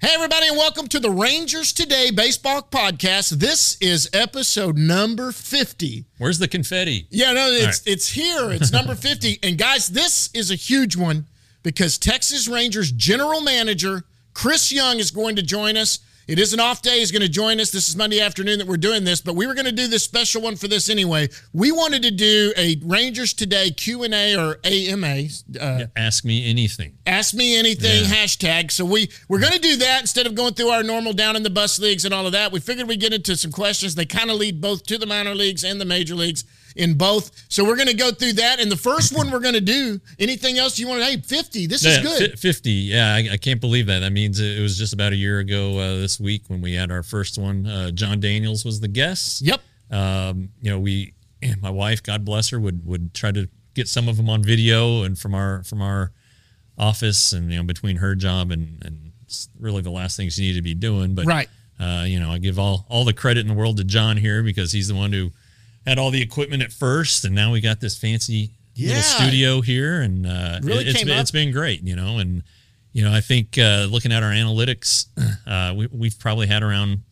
Hey, everybody, and welcome to the Rangers Today Baseball Podcast. This is episode number 50. Where's the confetti? Yeah, no, it's right. it's here. It's number 50. And guys, this is a huge one because Texas Rangers general manager Chris Young is going to join us. It is an off day. He's going to join us. This is Monday afternoon that we're doing this, but we were going to do this special one for this anyway. We wanted to do a Rangers Today Q&A or AMA. Uh, ask me anything. Ask me anything Yeah. hashtag. So we we're going to do that instead of going through our normal down in the bus leagues and all of that. We figured we'd get into some questions. They kind of lead both to the minor leagues and the major leagues in both. So we're going to go through that. And the first one we're going to do. Anything else you want to? Hey, fifty. This is good. 50. Yeah, I, I can't believe that. That means it was just about a year ago uh, this week when we had our first one. Uh, Jon Daniels was the guest. Yep. Um, you know, we, my wife, God bless her, would would try to get some of them on video and from our from our office and you know between her job and and really the last thing she needed to be doing. But Right. Uh, you know, I give all all the credit in the world to John here because he's the one who had all the equipment at first, and now we got this fancy Yeah. little studio here, and uh, Really it, came been, it's been great, you know, and you know, I think uh, looking at our analytics, uh, we, we've probably had around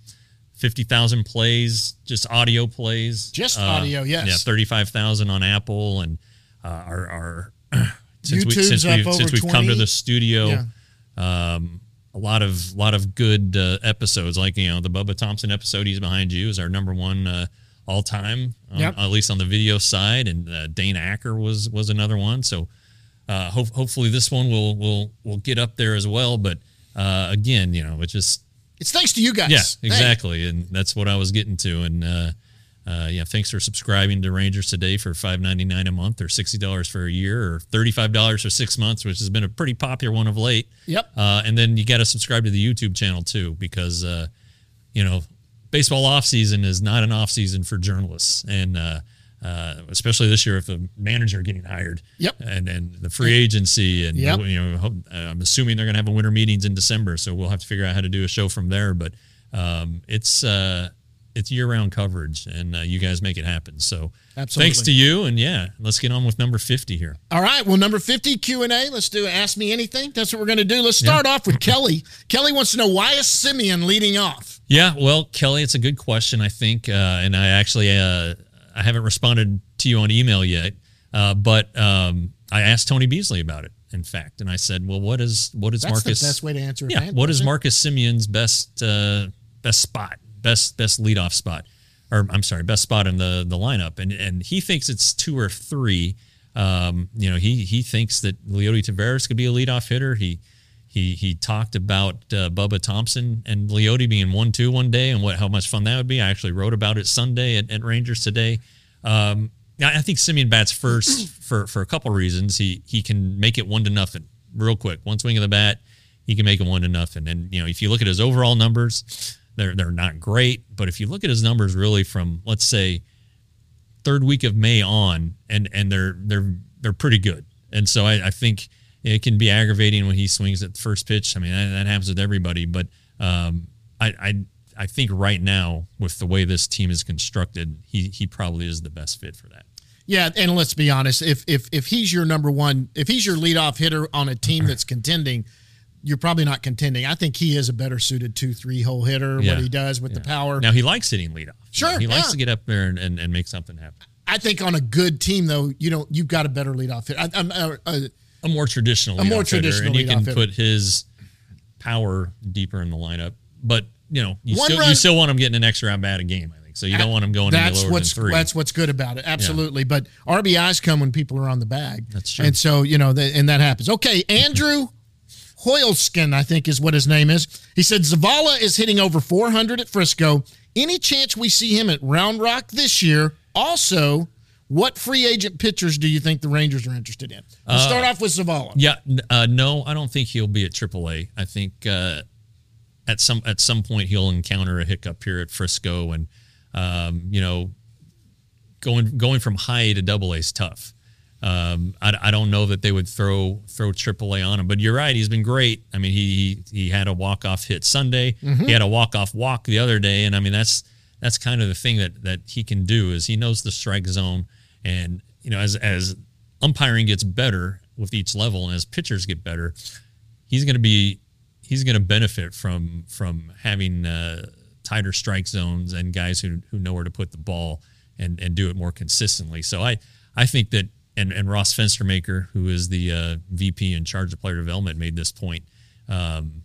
fifty thousand plays, just audio plays, Just Uh, audio, yes. yeah, thirty five thousand on Apple, and uh, our our since we YouTube's since we over since we've come to the studio. Yeah. Um, a lot of lot of good uh, episodes, like you know the Bubba Thompson episode. He's behind you is our number one uh, all time, um, at least on the video side. And uh, Dane Acker was was another one. So uh, hope, hopefully this one will will will get up there as well. But uh, again, you know, it's just It's thanks to you guys. yeah, Hey. exactly, and that's what I was getting to. And uh, uh, yeah, thanks for subscribing to Rangers today for five ninety nine a month, or sixty dollars for a year, or thirty five dollars for six months, which has been a pretty popular one of late. Yep. Uh, and then you got to subscribe to the YouTube channel too, because uh, you know, baseball off season is not an off season for journalists, and uh, uh, especially this year if the manager getting hired. Yep. And and the free agency, and Yep. you know, hope- I'm assuming they're going to have a winter meetings in December, so we'll have to figure out how to do a show from there. But um, it's uh, it's year round coverage, and uh, you guys make it happen. So Absolutely. thanks to you, and yeah, let's get on with number fifty here. All right. Well, number 50 Q&A. Let's do Ask Me Anything. That's what we're going to do. Let's start off with Kelly. Kelly wants to know why is Semien leading off? Yeah, well, Kelly, it's a good question, I think, uh, and I actually uh, I haven't responded to you on email yet, uh, but um, I asked Tony Beasley about it. In fact, and I said, "Well, what is what is That's Marcus? the best way to answer a Yeah, fan what is. Marcus Semien's best uh, best spot, best best leadoff spot, or I'm sorry, best spot in the the lineup?" And and he thinks it's two or three. Um, you know, he he thinks that Leody Taveras could be a leadoff hitter. He he he talked about uh, Bubba Thompson and Leody being one two one day and what how much fun that would be. I actually wrote about it Sunday at, at Rangers today. Um, I I think Semien bats first for for a couple reasons. He he can make it one to nothing real quick. One swing of the bat, he can make it one to nothing. And you know, if you look at his overall numbers, they're they're not great. But if you look at his numbers, really from let's say third week of May on, and and they're they're they're pretty good. And so I, I think it can be aggravating when he swings at the first pitch. I mean that, that happens with everybody, but um, I, I I think right now with the way this team is constructed, he he probably is the best fit for that. Yeah, and let's be honest. If if if he's your number one, if he's your leadoff hitter on a team that's contending, you're probably not contending. I think he is a better suited two three hole hitter. Yeah. What he does with the power. Now he likes hitting leadoff. Sure, he likes yeah. to get up there and, and, and make something happen. I think on a good team though, you don't. You've got a better leadoff hitter. I, I'm, uh, uh, A more traditional, A more leadoff hitter, traditional and you can put his power deeper in the lineup. But you know, you One still run- you still want him getting an extra at bat a game. I think so. You don't want him going any that's lower what's than three. that's what's good about it. Absolutely, but RBIs come when people are on the bag. That's true. And so you know, th- and that happens. Okay, Andrew Hoylskin, I think is what his name is. He said Zavala is hitting over 400 at Frisco. Any chance we see him at Round Rock this year? Also, what free agent pitchers do you think the Rangers are interested in? Let's start off with Zavala. Yeah, uh, no, I don't think he'll be at AAA. I think uh, at some at some point he'll encounter a hiccup here at Frisco, and um, you know, going going from high A to double A is tough. Um, I, I don't know that they would throw throw AAA on him, but you're right. He's been great. I mean, he he, he had a walk off hit Sunday. He had a walk off walk the other day, and I mean that's that's kind of the thing that that he can do is he knows the strike zone, and you know as as umpiring gets better with each level, and as pitchers get better, he's going to be he's going to benefit from from having uh, tighter strike zones and guys who who know where to put the ball and and do it more consistently. So I I think that and and Ross Fenstermaker, who is the uh, VP in charge of player development, made this point. Um,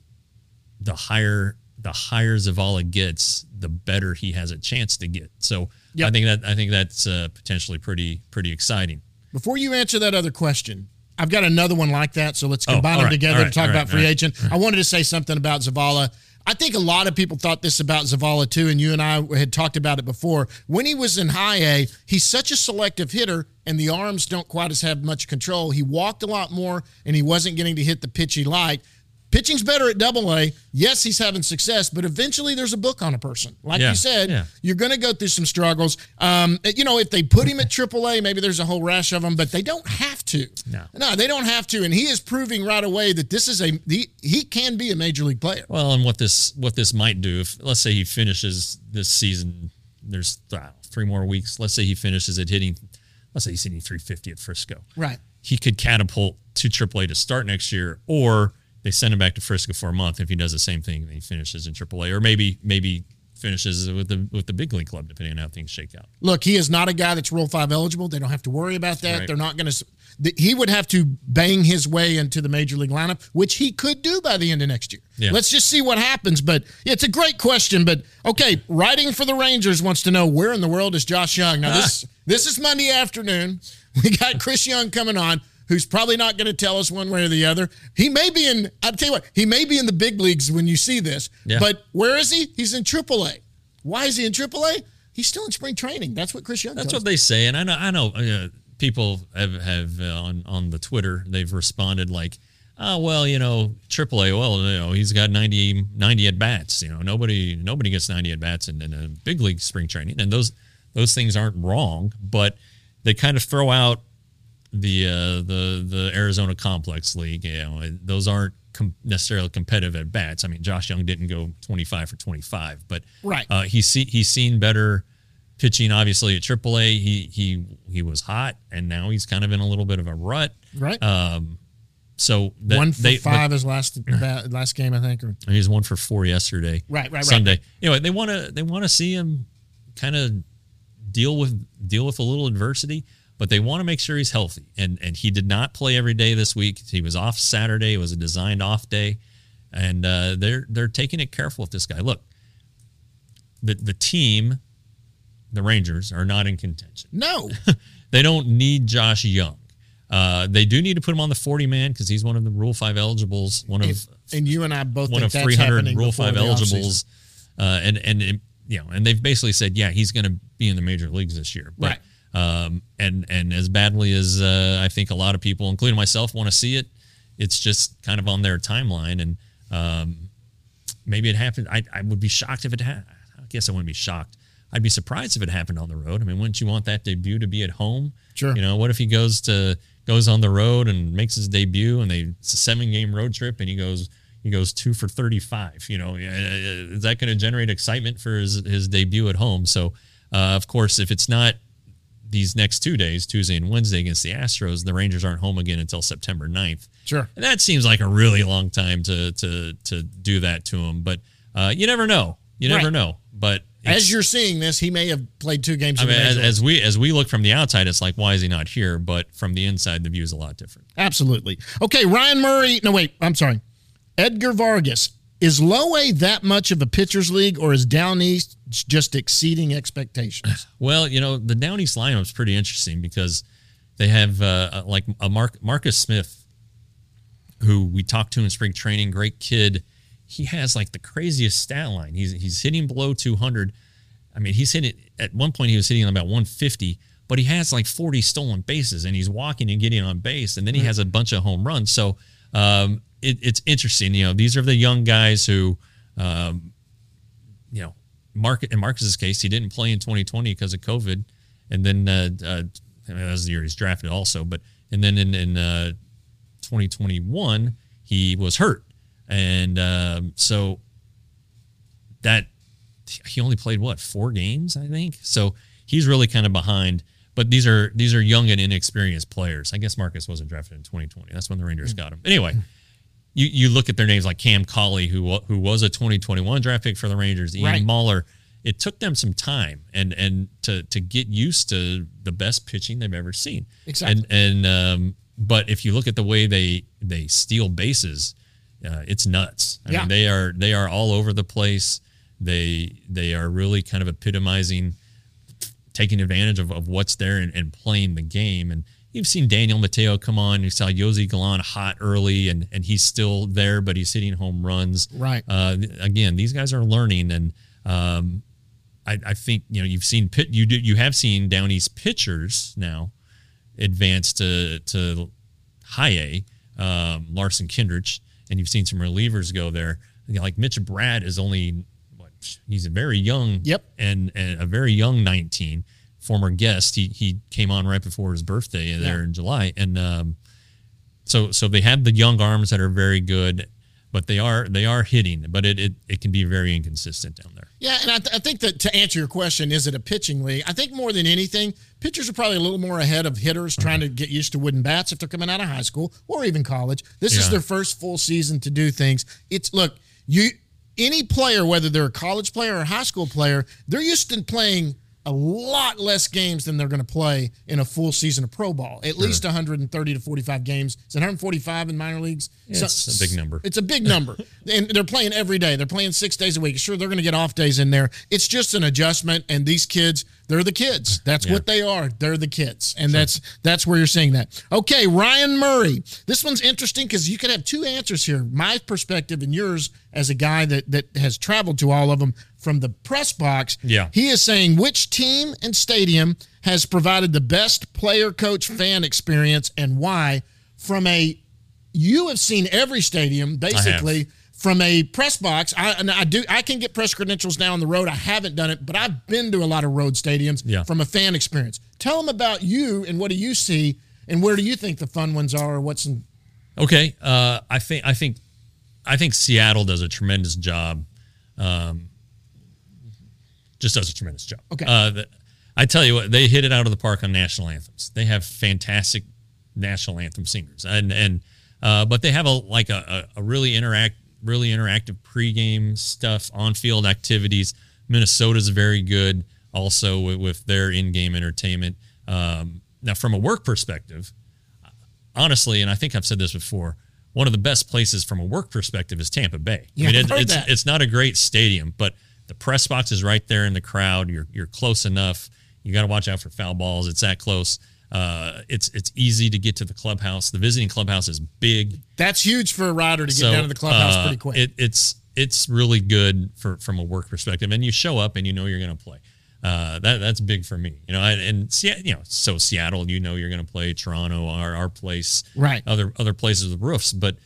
the higher the higher Zavala gets, the better he has a chance to get. So Yep. I think that I think that's uh, potentially pretty pretty exciting. Before you answer that other question, I've got another one like that. So let's Oh, combine them together all to talk all about free right. agent. I wanted to say something about Zavala. I think a lot of people thought this about Zavala too, and you and I had talked about it before. When he was in high A, he's such a selective hitter, and the arms don't quite as have much control. He walked a lot more, and he wasn't getting to hit the pitch he liked. Pitching's better at double A. Yes, he's having success, but eventually there's a book on a person. Like Yeah, you said, yeah. you're going to go through some struggles. Um, you know, if they put him at triple A, maybe there's a whole rash of them, but they don't have to. No. no, they don't have to. And he is proving right away that this is a he, he can be a major league player. Well, and what this what this might do if let's say he finishes this season, there's uh, three more weeks. Let's say he finishes at hitting, let's say he's hitting 350 at Frisco. Right. He could catapult to AAA to start next year, or they send him back to Frisco for a month. If he does the same thing, he finishes in AAA, or maybe maybe finishes with the with the big league club, depending on how things shake out. Look, he is not a guy that's Rule Five eligible. They don't have to worry about that. Right. They're not going to. He would have to bang his way into the major league lineup, which he could do by the end of next year. Yeah. Let's just see what happens. But it's a great question. But okay, writing for the Rangers wants to know where in the world is Josh Jung? Now this this is Monday afternoon. We got Chris Young coming on. Who's probably not going to tell us one way or the other. He may be in, I'll tell you what, he may be in the big leagues when you see this. Yeah. But where is he? He's in AAA. Why is he in AAA? He's still in spring training. That's what Chris Young That's what they say, and I know I know uh, people have have uh, on on the Twitter they've responded like, oh well, you know, AAA, well, you know, he's got 90, 90 at bats. You know, nobody nobody gets ninety at bats in, in a big league spring training, and those those things aren't wrong, but they kind of throw out the uh, the the Arizona Complex League. You know, those aren't com- necessarily competitive at bats. I mean, Josh Jung didn't go twenty five for twenty five, but Right. uh, he's see, he's seen better pitching. Obviously at AAA, he he he was hot, and now he's kind of in a little bit of a rut. Right. Um, So that, One for they, but five is last last game, I think. Or he's one for four yesterday. Right, right, right. Sunday. Anyway, they want to they want to see him kind of deal with deal with a little adversity, but they want to make sure he's healthy. And and he did not play every day this week. He was off Saturday. It was a designed off day, and uh, they're they're taking it careful with this guy. Look, the the team, the Rangers are not in contention. no, They don't need Josh Jung. Uh, they do need to put him on the 40 man because he's one of the Rule 5 eligibles, one of and, and you and I both one of 300 Rule 5 eligibles. Uh, and, and, it- you know, and they've basically said, yeah, he's going to be in the major leagues this year. But, Um, and, and as badly as uh, I think a lot of people, including myself, want to see it, it's just kind of on their timeline. And um, maybe it happened. I, I would be shocked if it had. I guess I wouldn't be shocked. I'd be surprised if it happened on the road. I mean, wouldn't you want that debut to be at home? Sure. You know, what if he goes to goes on the road and makes his debut, and they it's a seven game road trip, and he goes he goes two for thirty five. You know, is that going to generate excitement for his his debut at home? So, uh, of course, if it's not these next two days, Tuesday and Wednesday against the Astros, the Rangers aren't home again until September 9th. Sure. And that seems like a really long time to to to do that to him. But uh, you never know. You never Right. know. But As you're seeing this, he may have played two games. I mean, as, as we as we look from the outside, it's like, why is he not here? But from the inside, the view is a lot different. Absolutely. Okay, Ryan Murray. No, wait. I'm sorry. Edgar Vargas. Is low A that much of a pitcher's league, or is down east just exceeding expectations? Well, you know, the Down East lineup is pretty interesting because they have uh, like a Mark Marcus Smith, who we talked to in spring training, great kid. He has like the craziest stat line. He's he's hitting below 200. I mean, he's hitting at one point he was hitting about 150, but he has like 40 stolen bases and he's walking and getting on base, and then he has a bunch of home runs. So um, it, it's interesting. You know, these are the young guys who, um, you know, Mark in Marcus's case, he didn't play in 2020 because of COVID, and then uh, uh, I mean, that was the year he's drafted also. But and then in in uh, 2021 he was hurt, and um, so that he only played what four games, I think. So he's really kind of behind. But these are these are young and inexperienced players. I guess Marcus wasn't drafted in 2020. That's when the Rangers got him. Anyway, you you look at their names like Cam Cauley, who who was a 2021 draft pick for the Rangers, Ian Right. Moller. It took them some time and and to to get used to the best pitching they've ever seen. Exactly. And and um, but if you look at the way they they steal bases, uh, it's nuts. I Yeah. mean, they are they are all over the place. They they are really kind of epitomizing taking advantage of, of what's there and, and playing the game. And you've seen Daniel Mateo come on. You saw Yosy Galan hot early, and and he's still there, but he's hitting home runs. Right. Uh, again, these guys are learning, and um, I, I think you know you've seen pit you do you have seen Downey's pitchers now advance to to high A, um, Larson Kindreich, and you've seen some relievers go there. You know, like Mitch Bratt is only he's a very young, Yep. and, and a very young 19. Former guest, he he came on right before his birthday there Yeah. in July, and um, so so they have the young arms that are very good, but they are they are hitting, but it it, it can be very inconsistent down there. Yeah, and I, th- I think that to answer your question, is it a pitching league? I think more than anything, pitchers are probably a little more ahead of hitters trying to get used to wooden bats if they're coming out of high school or even college. This is their first full season to do things. It's look, you any player, whether they're a college player or a high school player, they're used to playing a lot less games than they're going to play in a full season of pro ball. At least 130 to 45 games. It's 145 in minor leagues? Yeah, it's a big number. It's a big number. and they're playing every day. They're playing six days a week. Sure, they're going to get off days in there. It's just an adjustment. And these kids, they're the kids. That's Yeah. what they are. They're the kids. And that's that's where you're seeing that. Okay, Ryan Murray. This one's interesting because you could have two answers here. My perspective and yours as a guy that that has traveled to all of them from the press box. Yeah. He is saying which team and stadium has provided the best player coach fan experience and why from a you have seen every stadium basically from a press box. I and I do I can get press credentials now on the road. I haven't done it, but I've been to a lot of road stadiums Yeah. from a fan experience. Tell them about you and what do you see and where do you think the fun ones are or what's in Okay, uh, I think I think I think Seattle does a tremendous job. Um, just does a tremendous job. Okay. Uh, the, I tell you what, they hit it out of the park on national anthems. They have fantastic national anthem singers, and and uh, but they have a like a, a, a really interact really interactive pregame stuff, on field activities. Minnesota's very good also with, with their in-game entertainment. Um, now, from a work perspective, honestly, and I think I've said this before, one of the best places from a work perspective is Tampa Bay. Yeah, I've it- it's that. it's not a great stadium, but the press box is right there in the crowd. You're you're close enough. You got to watch out for foul balls. It's that close. Uh, it's it's easy to get to the clubhouse. The visiting clubhouse is big. That's huge for a rider to get So, down to the clubhouse uh, pretty quick. It, it's it's really good for from a work perspective, and you show up and you know you're going to play. Uh, that that's big for me, you know. And, and you know, so Seattle, you know, you're going to play Toronto, our our place, Right. Other other places with roofs, but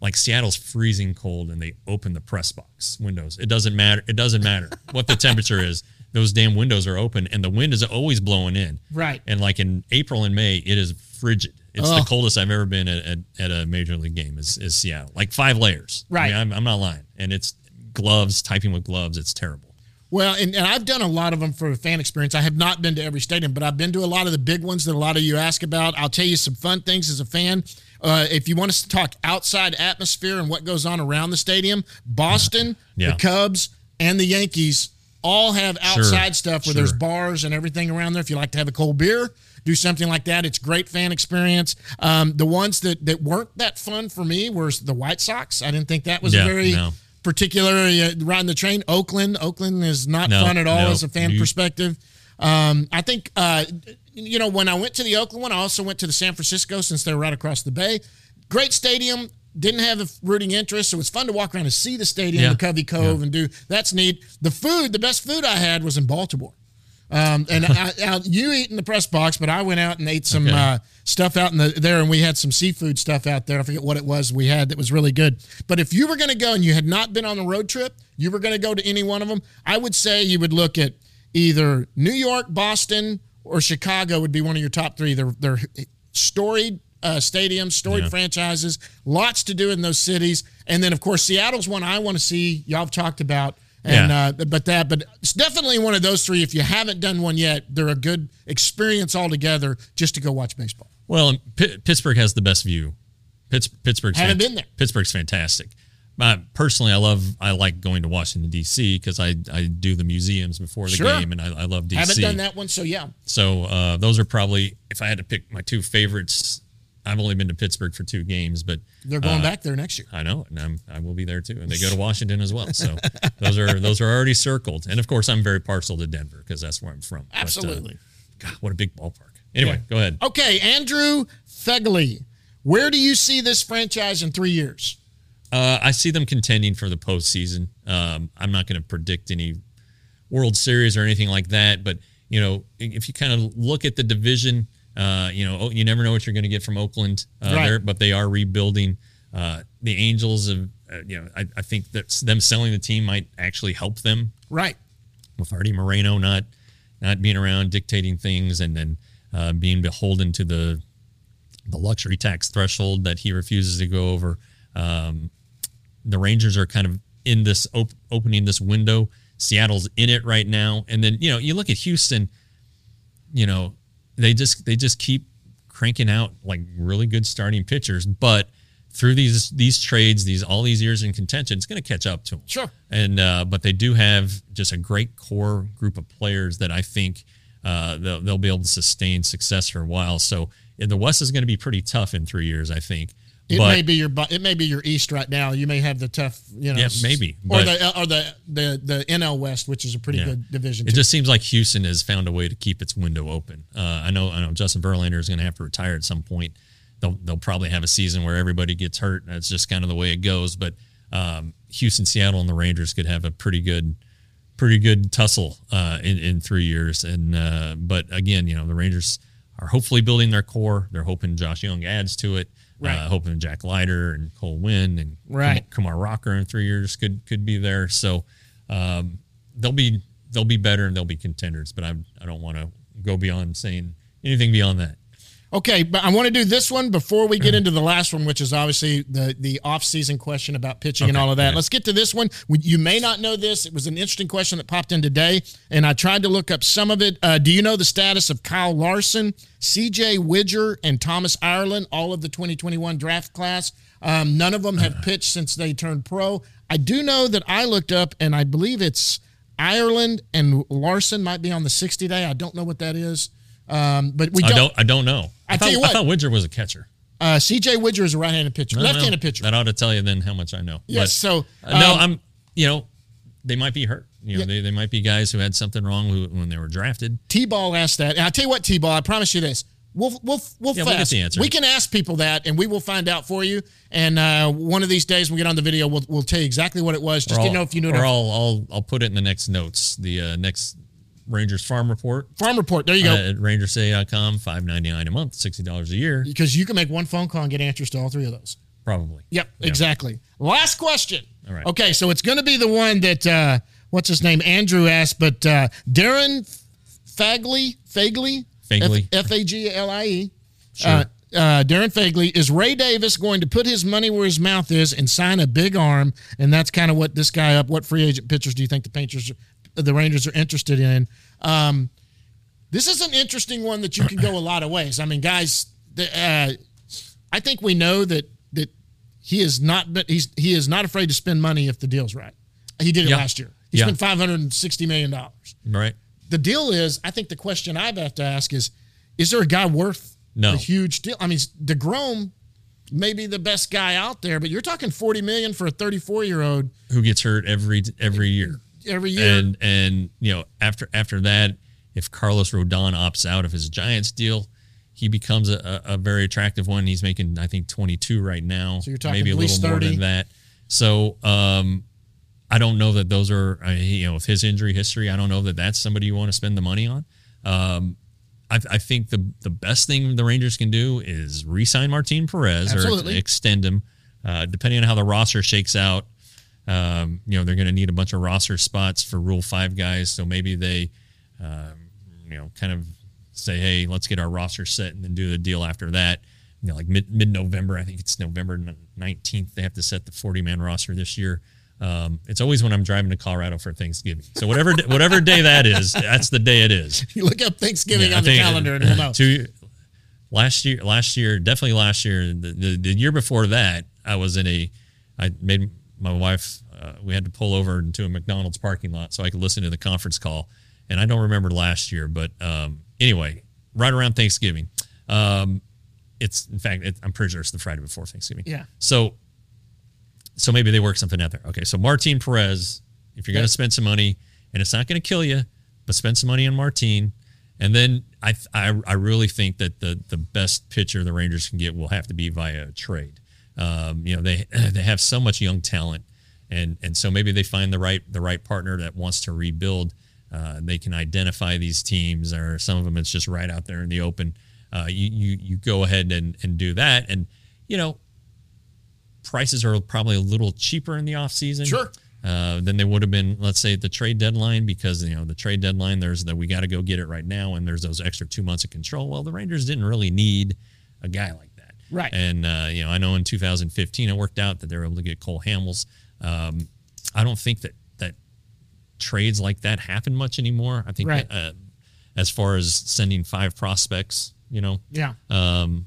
like Seattle's freezing cold, and they open the press box windows. It doesn't matter. It doesn't matter what the temperature is. Those damn windows are open, and the wind is always blowing in. Right. And like in April and May, it is frigid. It's Ugh. the coldest I've ever been at, at, at a major league game is, is Seattle. Like five layers. I Right. mean, I'm, I'm not lying. And it's gloves, typing with gloves. It's terrible. Well, and, and I've done a lot of them for a fan experience. I have not been to every stadium, but I've been to a lot of the big ones that a lot of you ask about. I'll tell you some fun things as a fan. Uh, if you want us to talk outside atmosphere and what goes on around the stadium, Boston, Yeah. the Cubs, and the Yankees all have outside stuff where there's bars and everything around there. If you like to have a cold beer, do something like that. It's great fan experience. Um, the ones that, that weren't that fun for me were the White Sox. I didn't think that was Yeah, very no. particularly uh, riding the train. Oakland, Oakland is not No, fun at all no. as a fan You- perspective. Um, I think uh, you know when I went to the Oakland one, I also went to the San Francisco since they're right across the bay. Great stadium. Didn't have a rooting interest, so it was fun to walk around and see the stadium, Yeah. the Covey Cove, and do. That's neat. The food, the best food I had was in Baltimore. Um, and I, I, you eat in the press box, but I went out and ate some Okay. uh, stuff out in the there, and we had some seafood stuff out there. I forget what it was we had that was really good. But if you were going to go and you had not been on a road trip, you were going to go to any one of them. I would say you would look at either New York, Boston, or Chicago would be one of your top three. They're they're storied uh, stadiums, storied Yeah. franchises, lots to do in those cities, and then of course Seattle's one I want to see. Y'all have talked about. And Yeah. uh, but that, but it's definitely one of those three. If you haven't done one yet, they're a good experience altogether just to go watch baseball. Well, P- Pittsburgh has the best view. Pitts, Pittsburgh's Haven't been there. Pittsburgh's fantastic. Uh, personally, I love I like going to Washington D.C. because I I do the museums before the Sure. game, and I, I love D.C. Haven't done that one, so yeah. So uh, those are probably if I had to pick my two favorites. I've only been to Pittsburgh for two games, but They're going uh, back there next year. I know, and I'm, I will be there too. And they go to Washington as well. So those are those are already circled. And of course, I'm very partial to Denver because that's where I'm from. But, uh, Absolutely. God, what a big ballpark. Anyway, Yeah. go ahead. Okay, Andrew Fegley, where do you see this franchise in three years? Uh, I see them contending for the postseason. Um, I'm not going to predict any World Series or anything like that, but you know, if you kind of look at the division, uh, you know, you never know what you're going to get from Oakland, uh, Right. there, but they are rebuilding. Uh, the Angels, have, uh, you know, I, I think that them selling the team might actually help them Right. with Arte Moreno not not being around dictating things and then uh, being beholden to the the luxury tax threshold that he refuses to go over. Um, the Rangers are kind of in this op- opening this window. Seattle's in it right now, and then you know you look at Houston. You know they just they just keep cranking out like really good starting pitchers, but through these these trades, these all these years in contention, it's going to catch up to them. Sure. And uh, but they do have just a great core group of players that I think uh, they'll they'll be able to sustain success for a while. So the West is going to be pretty tough in three years, I think. It but may be your it may be your East right now. You may have the tough, you know, Yeah, maybe, or the or the the the NL West, which is a pretty Yeah. good division. It too. just seems like Houston has found a way to keep its window open. Uh, I know, I know Justin Verlander is going to have to retire at some point. They'll, they'll probably have a season where everybody gets hurt. That's just kind of the way it goes. But um, Houston, Seattle, and the Rangers could have a pretty good, pretty good tussle uh, in in three years. And uh, but again, you know, the Rangers are hopefully building their core. They're hoping Josh Jung adds to it. Right. Uh, hoping Jack Leiter and Cole Winn and Right. Kumar Rocker in three years could could be there. So um, they'll be they'll be better and they'll be contenders. But I I don't want to go beyond saying anything beyond that. Okay, but I want to do this one before we Mm-hmm. get into the last one, which is obviously the the off season question about pitching and all of that. okay. Let's get to this one. We- You may not know this. It was an interesting question that popped in today, and I tried to look up some of it. Uh, do you know the status of Kyle Larson, C.J. Widger, and Thomas Ireland, all of the 2021 draft class? Um, none of them have pitched since they turned pro. I do know that I looked up, and I believe it's Ireland and Larson might be on the 60 day. I don't know what that is. Um, but we I don't. don't I don't know. I I, tell thought, you what. I thought Widger was a catcher. Uh, C.J. Widger is a right-handed pitcher, No, no, left-handed pitcher. That ought to tell you then how much I know. Yes. But, So uh, no, um, I'm you know they might be hurt. You know Yeah. they, they might be guys who had something wrong who, when they were drafted. T-ball asked that, and I tell you what, T-ball, I promise you this. We'll we'll we'll Yeah, we'll the answer. We can ask people that, and we will find out for you. And uh, one of these days, when we get on the video, we'll we'll tell you exactly what it was. Just didn't know if you knew it. Or I'll, I'll I'll put it in the next notes. The uh, next Rangers Farm Report Farm report. There you uh, go. at rangerstoday.com, five ninety nine a month, sixty dollars a year, because you can make one phone call and get answers to all three of those. probably. Yep, exactly. Last question. All right. Okay, so it's going to be the one that uh, what's his name Andrew asked, but uh, Darren Fagley Fagley Fagley. F A G L I E. Sure. Uh, uh, Darren Fagley is Ray Davis going to put his money where his mouth is and sign a big arm, and that's kind of what this guy up. What free agent pitchers do you think the Painters, the Rangers are interested in? Um, this is an interesting one that you can go a lot of ways. I mean, guys, the, uh, I think we know that that he is not but he's he is not afraid to spend money if the deal's right. He did it Yeah. last year. He Yeah. spent five hundred and sixty million dollars. right. The deal is, I think the question I'd have to ask is, is there a guy worth No. a huge deal? I mean, Degrom may be the best guy out there, but you're talking forty million for a thirty-four year old Who gets hurt every every year. Every year. and and you know after after that if carlos rodon opts out of his giants deal he becomes a, a, very attractive one he's making i think 22 right now So you're talking maybe a little least more than that so um I don't know that those are uh, you know with his injury history. I don't know that that's somebody you want to spend the money on. Um, I, I think the the best thing the Rangers can do is re-sign Martin Perez Absolutely. or extend him, uh, depending on how the roster shakes out. Um, you know they're going to need a bunch of roster spots for Rule Five guys, so maybe they, um, you know, kind of say, hey, let's get our roster set and then do the deal after that. You know, like mid mid November, I think it's November nineteenth. They have to set the forty man roster this year. Um, it's always when I'm driving to Colorado for Thanksgiving. So whatever whatever day that is, that's the day it is. You look up Thanksgiving Yeah, on the calendar and know. Two, last year, last year, definitely last year. The, the, the year before that, I was in a. I made my wife. Uh, we had to pull over into a McDonald's parking lot so I could listen to the conference call. And I don't remember last year, but um, anyway, right around Thanksgiving. Um, it's in fact, it, I'm pretty sure it's the Friday before Thanksgiving. Yeah. So, so maybe they work something out there. Okay, so Martin Perez, if you're going to spend some money, and it's not going to kill you, but spend some money on Martin, and then I, I I really think that the the best pitcher the Rangers can get will have to be via a trade. Um, you know they they have so much young talent, and and so maybe they find the right the right partner that wants to rebuild. Uh, they can identify these teams, or some of them it's just right out there in the open. Uh, you you you go ahead and and do that, and you know prices are probably a little cheaper in the off season. Sure. Uh, than they would have been, let's say, at the trade deadline, because you know the trade deadline, there's that we got to go get it right now, and there's those extra two months of control. Well, the Rangers didn't really need a guy like that, Right. And uh, you know, I know in 2015 it worked out that they were able to get Cole Hamels. Um, I don't think that that trades like that happen much anymore. I think Right. that, uh, as far as sending five prospects, you know, Yeah. um,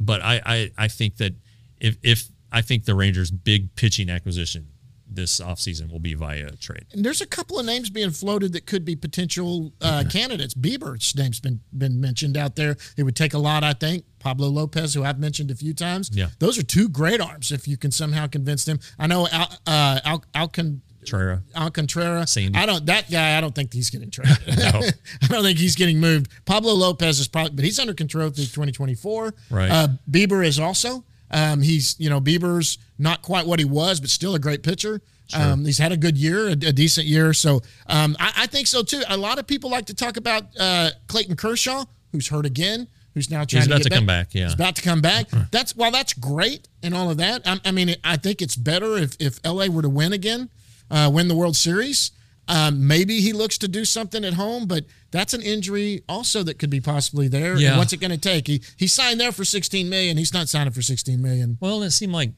but I, I, I think that if, if I think the Rangers' big pitching acquisition this offseason will be via trade. And there's a couple of names being floated that could be potential uh, candidates. Bieber's name's been been mentioned out there. It would take a lot, I think. Pablo Lopez, who I've mentioned a few times. Yeah. those are two great arms. If you can somehow convince them, I know Al, uh, Al, Alcon, Trera. Alcantara. Sandy. I don't. That guy. I don't think he's getting traded. No. I don't think he's getting moved. Pablo Lopez is probably, but he's under control through 2024. Right. Uh, Bieber is also. Um, he's you know Bieber's not quite what he was, but still a great pitcher. Um, he's had a good year, a, a decent year. So um, I, I think so too. A lot of people like to talk about uh, Clayton Kershaw, who's hurt again, who's now trying He's to about get to come back, yeah. he's about to come back. That's well, that's great and all of that. I, I mean, I think it's better if if LA were to win again, uh, win the World Series. Um, maybe he looks to do something at home, but that's an injury also that could be possibly there. And what's it going to take? He he signed there for 16 million. He's not signing for 16 million. Well, it seemed like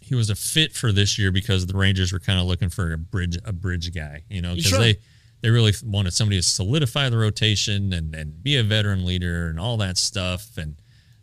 he was a fit for this year because the Rangers were kind of looking for a bridge a bridge guy, you know, because Sure. they they really wanted somebody to solidify the rotation and and be a veteran leader and all that stuff. And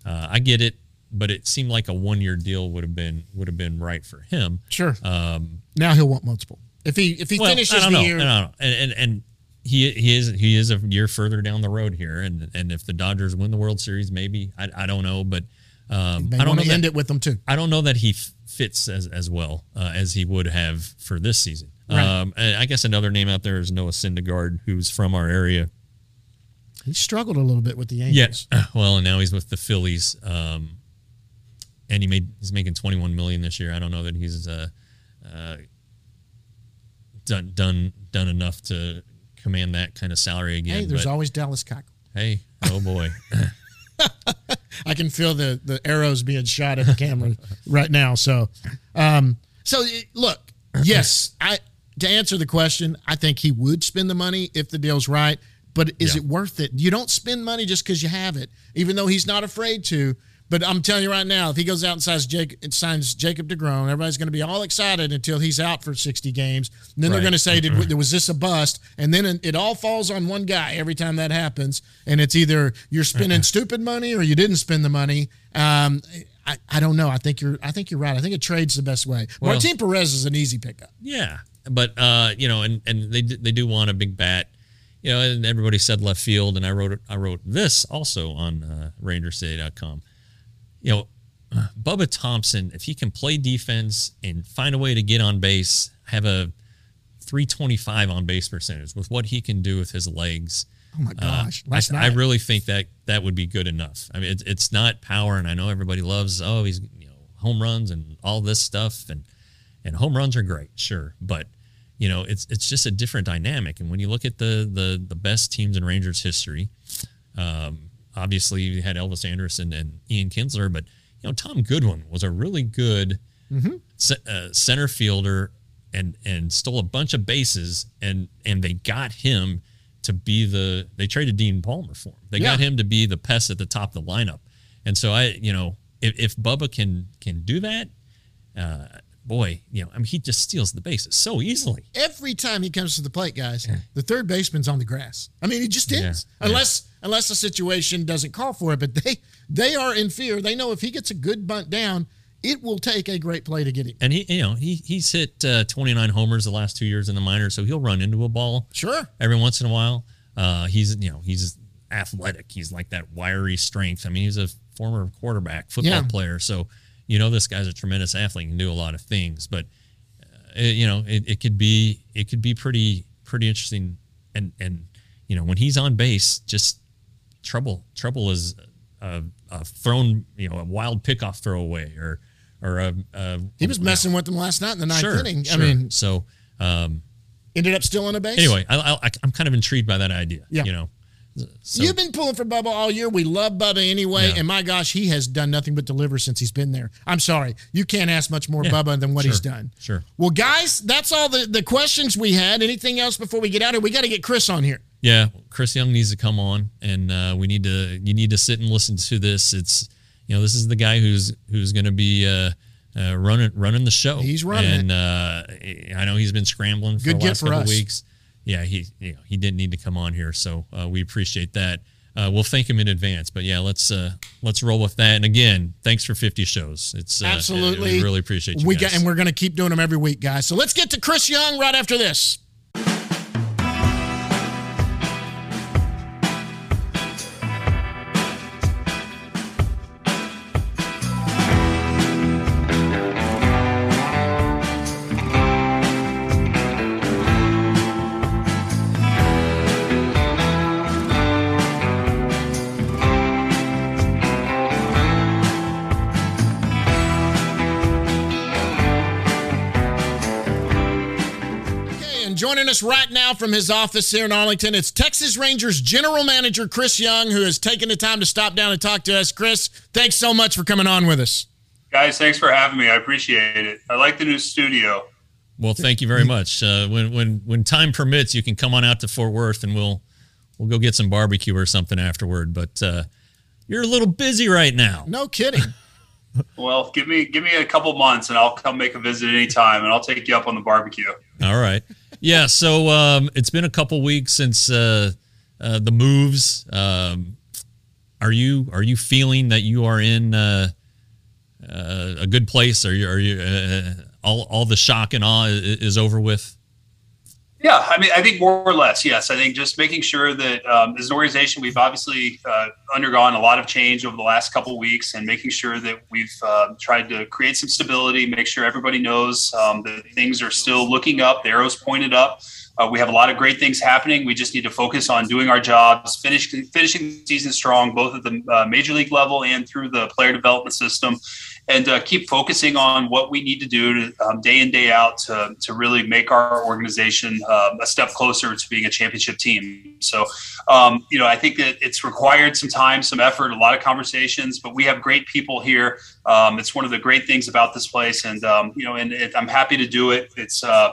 uh, I get it, but it seemed like a one year deal would have been would have been right for him. Sure. Um, now he'll want multiple. If he if he Well, finishes I don't the know. year, I don't know. And, and and he he is he is a year further down the road here, and and if the Dodgers win the World Series, maybe I, I don't know, but um, I don't want know to that, it with them too. I don't know that he fits as as well uh, as he would have for this season. Right. Um, and I guess another name out there is Noah Syndergaard, who's from our area. He struggled a little bit with the Yes. Yankees. Well, and now he's with the Phillies. Um, and he made he's making 21 million this year. I don't know that he's uh, uh, done done done enough to command that kind of salary again. Hey, there's but, always Dallas Keuchel. hey, oh boy. I can feel the the arrows being shot at the camera right now. So, um, so look, yes, I to answer the question, I think he would spend the money if the deal's right. But is Yeah. it worth it? You don't spend money just because you have it, even though he's not afraid to. But I'm telling you right now, if he goes out and signs Jacob, and signs Jacob DeGrom, everybody's going to be all excited until he's out for 60 games. And then they're going to say, "Did was this a bust?" And then it all falls on one guy every time that happens. And it's either you're spending stupid money or you didn't spend the money. Um, I, I don't know. I think you're I think you're right. I think a trade's the best way. Well- Martin Perez is an easy pickup. Yeah, but uh, you know, and and they they do want a big bat, you know, and everybody said left field, and I wrote. I wrote this also on uh. You know, Bubba Thompson, if he can play defense and find a way to get on base, have a 325 on base percentage with what he can do with his legs. Oh my Uh, gosh! I, Last I night, really think that that would be good enough. I mean, it's, it's not power, and I know everybody loves oh he's you know home runs and all this stuff, and and home runs are great, sure, but you know it's it's just a different dynamic. And when you look at the the the best teams in Rangers history, um, obviously you had Elvis Andrus and Ian Kinsler, but you know Tom Goodwin was a really good Mm-hmm. ce- uh, center fielder and and stole a bunch of bases and and they got him to be the they traded Dean Palmer for him. They got him to be the pest at the top of the lineup. And so I, you know, if, if Bubba can can do that, uh, boy, you know, I mean, he just steals the bases so easily. Every time he comes to the plate, guys, the third baseman's on the grass. I mean, he just is. Yeah. Unless unless the situation doesn't call for it, but they they are in fear. They know if he gets a good bunt down, it will take a great play to get him. And he, you know, he he's hit uh, 29 homers the last two years in the minors, so he'll run into a ball Sure. every once in a while. Uh, he's you know he's athletic. He's like that wiry strength. I mean, he's a former quarterback, football Yeah. player. So you know this guy's a tremendous athlete. Can do a lot of things. But uh, it, you know it, it could be it could be pretty pretty interesting. And and you know when he's on base, just trouble trouble is a, a thrown you know a wild pickoff throw away or or a, a He was messing with them last night in the ninth sure, inning. sure. I mean, so. Um, ended up stealing a base. anyway, I, I, I'm kind of intrigued by that idea. Yeah. You know, so, You've been pulling for Bubba all year. We love Bubba anyway. Yeah. And my gosh, he has done nothing but deliver since he's been there. I'm sorry. You can't ask much more Yeah, Bubba than what he's done. sure. Well, guys, that's all the, the questions we had. Anything else before we get out of here? We got to get Chris on here. yeah, Chris Young needs to come on, and uh, we need to. You need to sit and listen to this. It's you know this is the guy who's who's going to be uh, uh, running running the show. He's running and uh, I know he's been scrambling for Good the last for couple us. weeks. Yeah, he you know, he didn't need to come on here, so uh, we appreciate that. Uh, we'll thank him in advance, but yeah, let's uh, let's roll with that. And again, thanks for 50 shows. It's uh, Absolutely. we really appreciate you We guys. got, and we're going to keep doing them every week, guys. So let's get to Chris Young right after this. Us right now from his office here in Arlington, it's Texas Rangers General Manager Chris Young, who has taken the time to stop down and talk to us. Chris, thanks so much for coming on with us. Guys, thanks for having me. I appreciate it. I like the new studio. Well, thank you very much. Uh, when when when time permits, you can come on out to Fort Worth, and we'll we'll go get some barbecue or something afterward. But uh, you're a little busy right now. No kidding. Well, give me give me a couple months and I'll come make a visit anytime and I'll take you up on the barbecue. All right. Yeah. So um, it's been a couple weeks since uh, uh, the moves. Um, are you are you feeling that you are in uh, uh, a good place? Are you are you uh, all all the shock and awe i- is over with? Yeah, I mean, I think more or less, yes. I think just making sure that um, as an organization, we've obviously uh, undergone a lot of change over the last couple weeks, and making sure that we've uh, tried to create some stability, make sure everybody knows um, that things are still looking up, the arrows pointed up. Uh, we have a lot of great things happening. We just need to focus on doing our jobs, finish, finishing the season strong, both at the uh, major league level and through the player development system, and uh, keep focusing on what we need to do to, um, day in day out to, to really make our organization um, a step closer to being a championship team. So, um, you know, I think that it's required some time, some effort, a lot of conversations, but we have great people here. Um, it's one of the great things about this place, and um, you know, and it, I'm happy to do it. It's uh,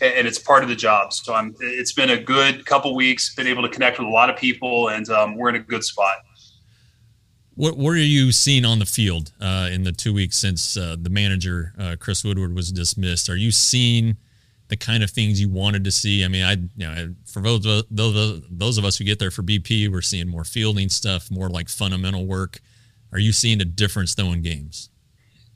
and it's part of the job. So I'm. It's been a good couple weeks. Been able to connect with a lot of people, and um, we're in a good spot. What, what are you seeing on the field uh, in the two weeks since uh, the manager uh, Chris Woodward was dismissed? Are you seeing the kind of things you wanted to see? I mean, I you know for those those those of us who get there for BP, we're seeing more fielding stuff, more like fundamental work. Are you seeing a difference though in games?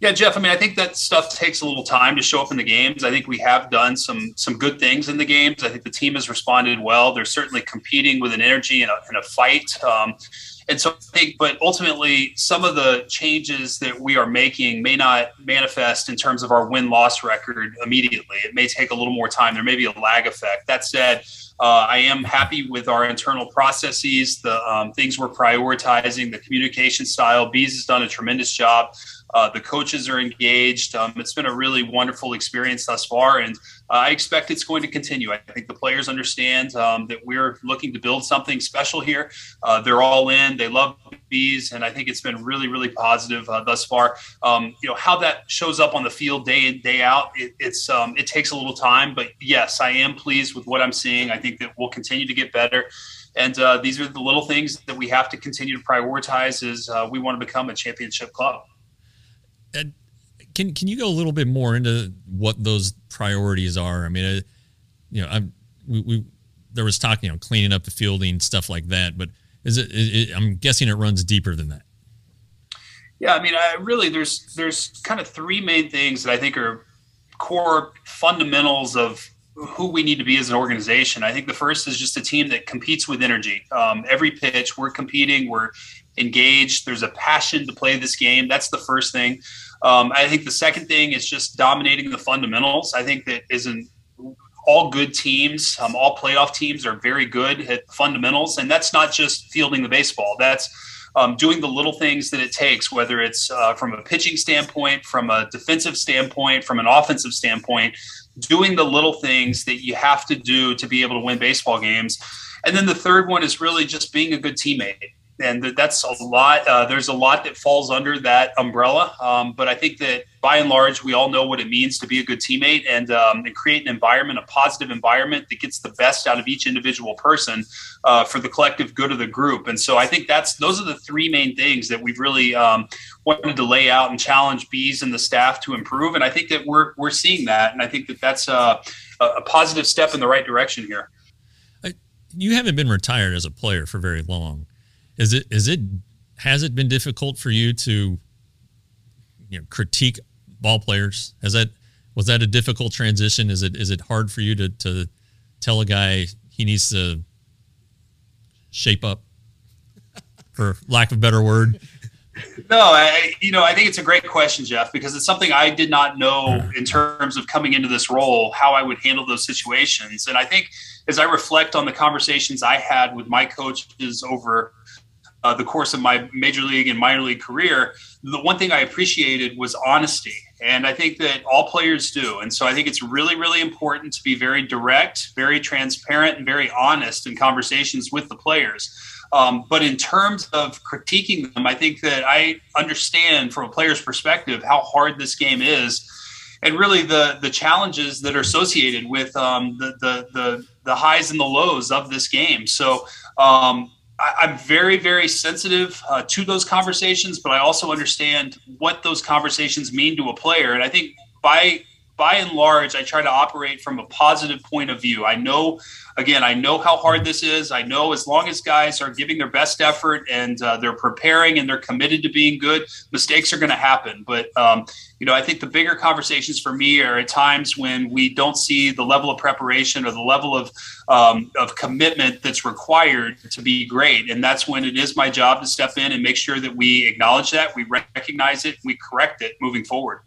Yeah, Jeff. I mean, I think that stuff takes a little time to show up in the games. I think we have done some some good things in the games. I think the team has responded well. They're certainly competing with an energy and a, and a fight. Um, and so I think, but ultimately, some of the changes that we are making may not manifest in terms of our win loss record immediately. It may take a little more time. There may be a lag effect. That said, uh, I am happy with our internal processes, the um, things we're prioritizing, the communication style. Bees has done a tremendous job Uh, the coaches are engaged. Um, it's been a really wonderful experience thus far, and uh, I expect it's going to continue. I think the players understand um, that we're looking to build something special here. Uh, they're all in. They love bees, and I think it's been really, really positive uh, thus far. Um, you know how that shows up on the field day in day out. It, it's um, it takes a little time, but yes, I am pleased with what I'm seeing. I think that we'll continue to get better. And uh, these are the little things that we have to continue to prioritize as uh, we want to become a championship club. Can can you go a little bit more into what those priorities are? I mean, uh, you know, I'm we, we, there was talk, you know, cleaning up the fielding stuff like that, but is it, it, I'm guessing it runs deeper than that. Yeah, I mean, I really there's there's kind of three main things that I think are core fundamentals of who we need to be as an organization. I think the first is just a team that competes with energy. Um, every pitch, we're competing, we're engaged. There's a passion to play this game. That's the first thing. Um, I think the second thing is just dominating the fundamentals. I think that isn't all good teams, um, all playoff teams are very good at fundamentals, and that's not just fielding the baseball. That's um, doing the little things that it takes, whether it's uh, from a pitching standpoint, from a defensive standpoint, from an offensive standpoint, doing the little things that you have to do to be able to win baseball games. And then the third one is really just being a good teammate and that's a lot. Uh, there's a lot that falls under that umbrella. Um, but I think that by and large, we all know what it means to be a good teammate and, um, and create an environment, a positive environment that gets the best out of each individual person uh, for the collective good of the group. And so I think that's those are the three main things that we've really um, wanted to lay out and challenge bees and the staff to improve. And I think that we're we're seeing that, and I think that that's a, a positive step in the right direction here. You haven't been retired as a player for very long is it is it has it been difficult for you to you know critique ball players? Has that was that a difficult transition? Is it is it hard for you to to tell a guy he needs to shape up, for lack of a better word? No, I, you know, I think it's a great question, Jeff, because it's something I did not know in terms of coming into this role how I would handle those situations. And I think as I reflect on the conversations I had with my coaches over uh, the course of my major league and minor league career, the one thing I appreciated was honesty. And I think that all players do. And so I think it's really, really important to be very direct, very transparent, and very honest in conversations with the players. Um, but in terms of critiquing them, I think that I understand from a player's perspective how hard this game is. And really, the the challenges that are associated with um, the, the the the highs and the lows of this game. So um, I, am very, very sensitive uh, to those conversations, but I also understand what those conversations mean to a player. And I think by by and large, I try to operate from a positive point of view. I know, again, I know how hard this is. I know as long as guys are giving their best effort and uh, they're preparing and they're committed to being good, mistakes are going to happen. But um, you know, I think the bigger conversations for me are at times when we don't see the level of preparation or the level of um, of commitment that's required to be great, and that's when it is my job to step in and make sure that we acknowledge that, we recognize it, we correct it moving forward.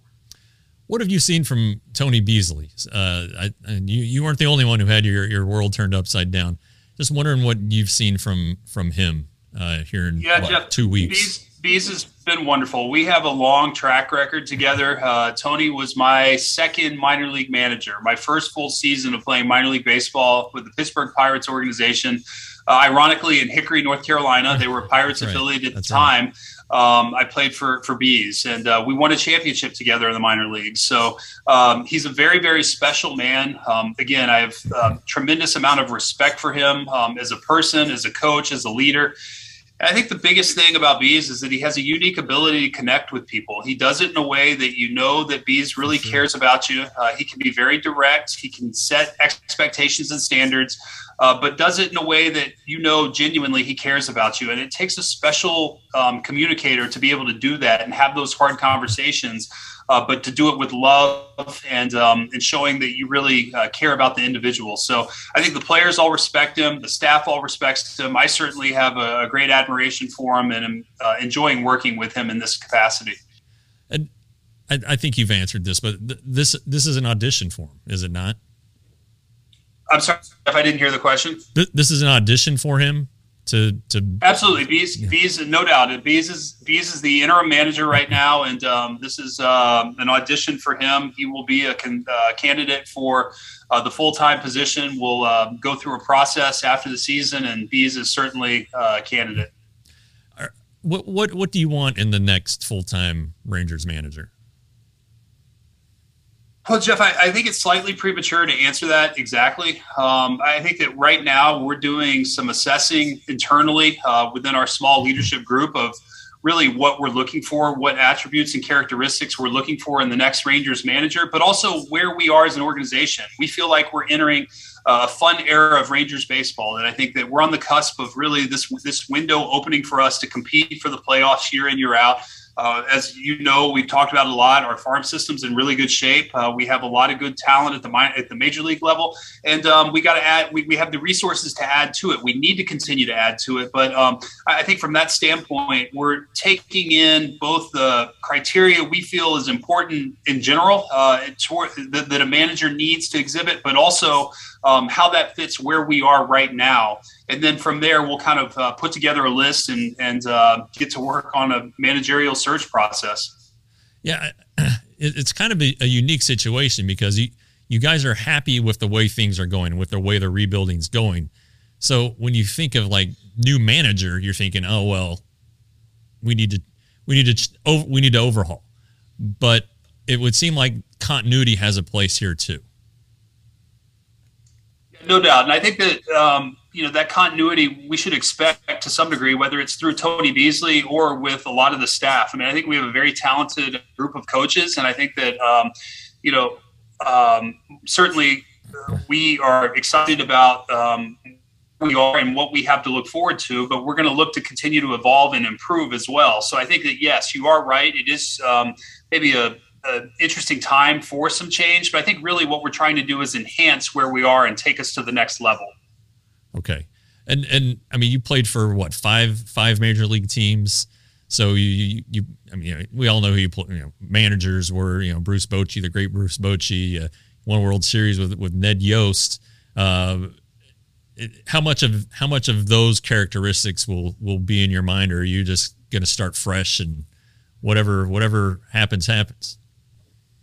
What have you seen from Tony Beasley? Uh, I, and you, you weren't the only one who had your, your world turned upside down. Just wondering what you've seen from from him uh, here in yeah, what, Jeff, two weeks. Bees has been wonderful. We have a long track record together. Uh, Tony was my second minor league manager, my first full season of playing minor league baseball with the Pittsburgh Pirates organization. Uh, ironically, in Hickory, North Carolina, they were Pirates right. affiliate at That's the time. Right. Um, I played for for Bees, and uh, we won a championship together in the minor leagues. So um, he's a very very special man. Um, again, I have a um, tremendous amount of respect for him um, as a person, as a coach, as a leader. I think the biggest thing about Bees is that he has a unique ability to connect with people. He does it in a way that you know that Bees really mm-hmm. cares about you. Uh, he can be very direct. He can set expectations and standards, uh, but does it in a way that you know genuinely he cares about you. And it takes a special um, communicator to be able to do that and have those hard conversations uh, but to do it with love and um, and showing that you really uh, care about the individual. So I think the players all respect him, the staff all respects him. I certainly have a, a great admiration for him and am uh, enjoying working with him in this capacity. And I, I think you've answered this, but th- this this is an audition for him, is it not? I'm sorry if I didn't hear the question. Th- this is an audition for him to to absolutely. Bees yeah. bees no doubt. Bees is bees is the interim manager right now and um, this is um, an audition for him. He will be a con- uh, candidate for uh, the full-time position. We'll uh, go through a process after the season and bees is certainly uh, a candidate. What what what do you want in the next full-time rangers manager well, Jeff, I, I, think it's slightly premature to answer that exactly. Um, I think that right now we're doing some assessing internally uh, within our small leadership group of really what we're looking for, what attributes and characteristics we're looking for in the next Rangers manager, but also where we are as an organization. We feel like we're entering a fun era of Rangers baseball, and I think that we're on the cusp of really this this window opening for us to compete for the playoffs year in year out. Uh, as you know, we've talked about a lot. Our farm system's in really good shape. Uh, we have a lot of good talent at the at the major league level, and um, we got to add. We, we have the resources to add to it. We need to continue to add to it. But um, I think from that standpoint, we're taking in both the criteria we feel is important in general uh, toward, that, that a manager needs to exhibit, but also um, how that fits where we are right now. And then from there, we'll kind of uh, put together a list and, and uh, get to work on a managerial search process. Yeah, it's kind of a, a, unique situation because you, you guys are happy with the way things are going, with the way the rebuilding's going. So when you think of like new manager, you're thinking, oh well, we need to we need to we need to overhaul. But it would seem like continuity has a place here too. No doubt, and I think that um, you know that continuity we should expect to some degree, whether it's through Tony Beasley or with a lot of the staff. I mean, I think we have a very talented group of coaches, and I think that um, you know um, certainly we are excited about um, we are and what we have to look forward to, but we're going to look to continue to evolve and improve as well. So I think that yes, you are right. It is um, maybe a an interesting time for some change. But I think really what we're trying to do is enhance where we are and take us to the next level. Okay, and and I mean you played for what five five major league teams. So you, you, you I mean, we all know who you, play, you know, managers were, you know, Bruce Bochy, the great Bruce Bochy, uh, won World Series with, with Ned Yost. Uh, how much of, how much of those characteristics will, will be in your mind, or are you just going to start fresh and whatever, whatever happens, happens?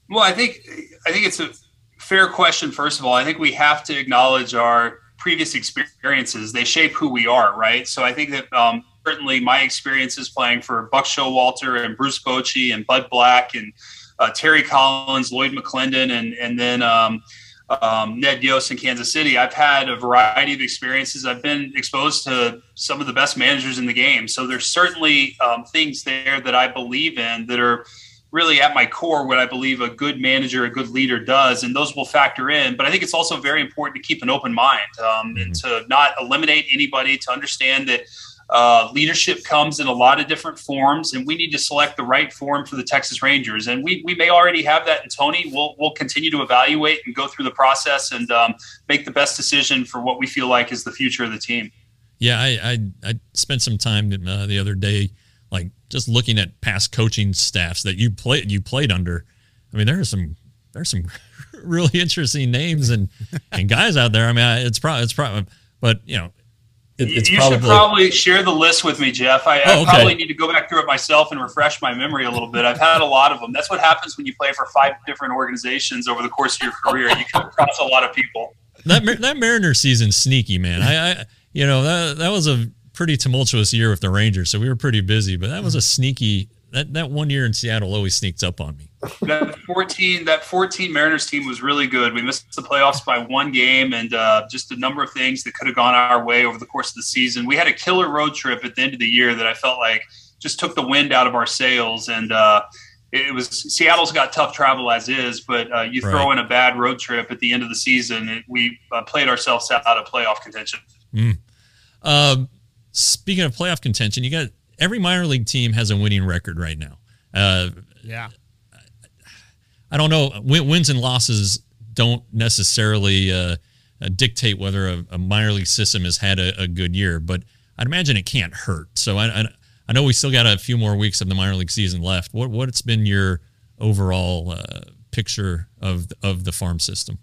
Well, I think I think it's a fair question. First of all, I think we have to acknowledge our previous experiences. They shape who we are, right? So I think that um, certainly my experiences playing for Buck Showalter and Bruce Bochy and Bud Black and uh, Terry Collins, Lloyd McClendon, and and then um, um, Ned Yost in Kansas City. I've had a variety of experiences. I've been exposed to some of the best managers in the game. So there's certainly um, things there that I believe in that are really at my core what I believe a good manager, a good leader does, and those will factor in. But I think it's also very important to keep an open mind um, mm-hmm. and to not eliminate anybody, to understand that uh, leadership comes in a lot of different forms, and we need to select the right form for the Texas Rangers. And we, we may already have that in Tony. We'll, we'll continue to evaluate and go through the process and um, make the best decision for what we feel like is the future of the team. Yeah, I, I, I spent some time uh, the other day just looking at past coaching staffs that you played you played under. I mean, there are some there's some really interesting names and and guys out there. I mean, it's probably it's probably, but you know, it, it's you probably, should probably share the list with me, Jeff. I, oh, okay. I, probably need to go back through it myself and refresh my memory a little bit. I've had a lot of them. That's what happens when you play for five different organizations over the course of your career. You come across a lot of people. That that Mariner season sneaky, man. I, I you know that that was a pretty tumultuous year with the Rangers, so we were pretty busy. But that was a sneaky that that one year in Seattle always sneaks up on me. that 14 that 14 Mariners team was really good. We missed the playoffs by one game and uh, just a number of things that could have gone our way over the course of the season. We had a killer road trip at the end of the year that I felt like just took the wind out of our sails and uh, it was Seattle's got tough travel as is, but uh, you throw in a bad road trip at the end of the season, it, we uh, played ourselves out of playoff contention. Mm. Speaking of playoff contention, you got every minor league team has a winning record right now. Uh, yeah. I don't know. Wins and losses don't necessarily uh, uh, dictate whether a, a, minor league system has had a, a, good year, but I'd imagine it can't hurt. So I, I, I, know we still got a few more weeks of the minor league season left. What what's been your overall uh, picture of of the farm system?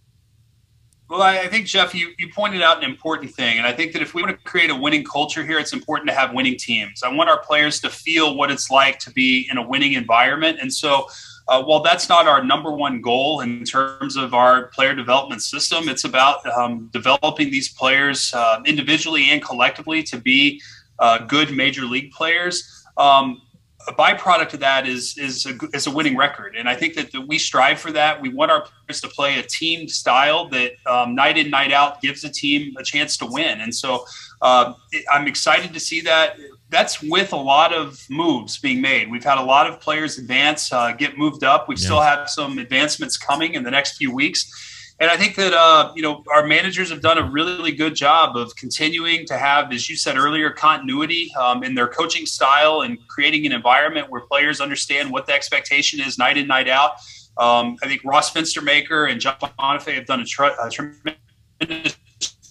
Well, I think Jeff, you you pointed out an important thing, and I think that if we want to create a winning culture here, it's important to have winning teams. I want our players to feel what it's like to be in a winning environment, and so. Uh, while that's not our number one goal in terms of our player development system, it's about um, developing these players uh, individually and collectively to be uh, good major league players. Um, a byproduct of that is is a, is a winning record, and I think that, that we strive for that. We want our players to play a team style that um, night in night out gives a team a chance to win, and so uh, I'm excited to see that. That's with a lot of moves being made. We've had a lot of players advance, uh, get moved up. We yeah. still have some advancements coming in the next few weeks and I think that uh, you know our managers have done a really, good job of continuing to have, as you said earlier, continuity um, in their coaching style and creating an environment where players understand what the expectation is night in, night out. Um, I think Ross Fenstermaker and John Bonifay have done a, tr- a tremendous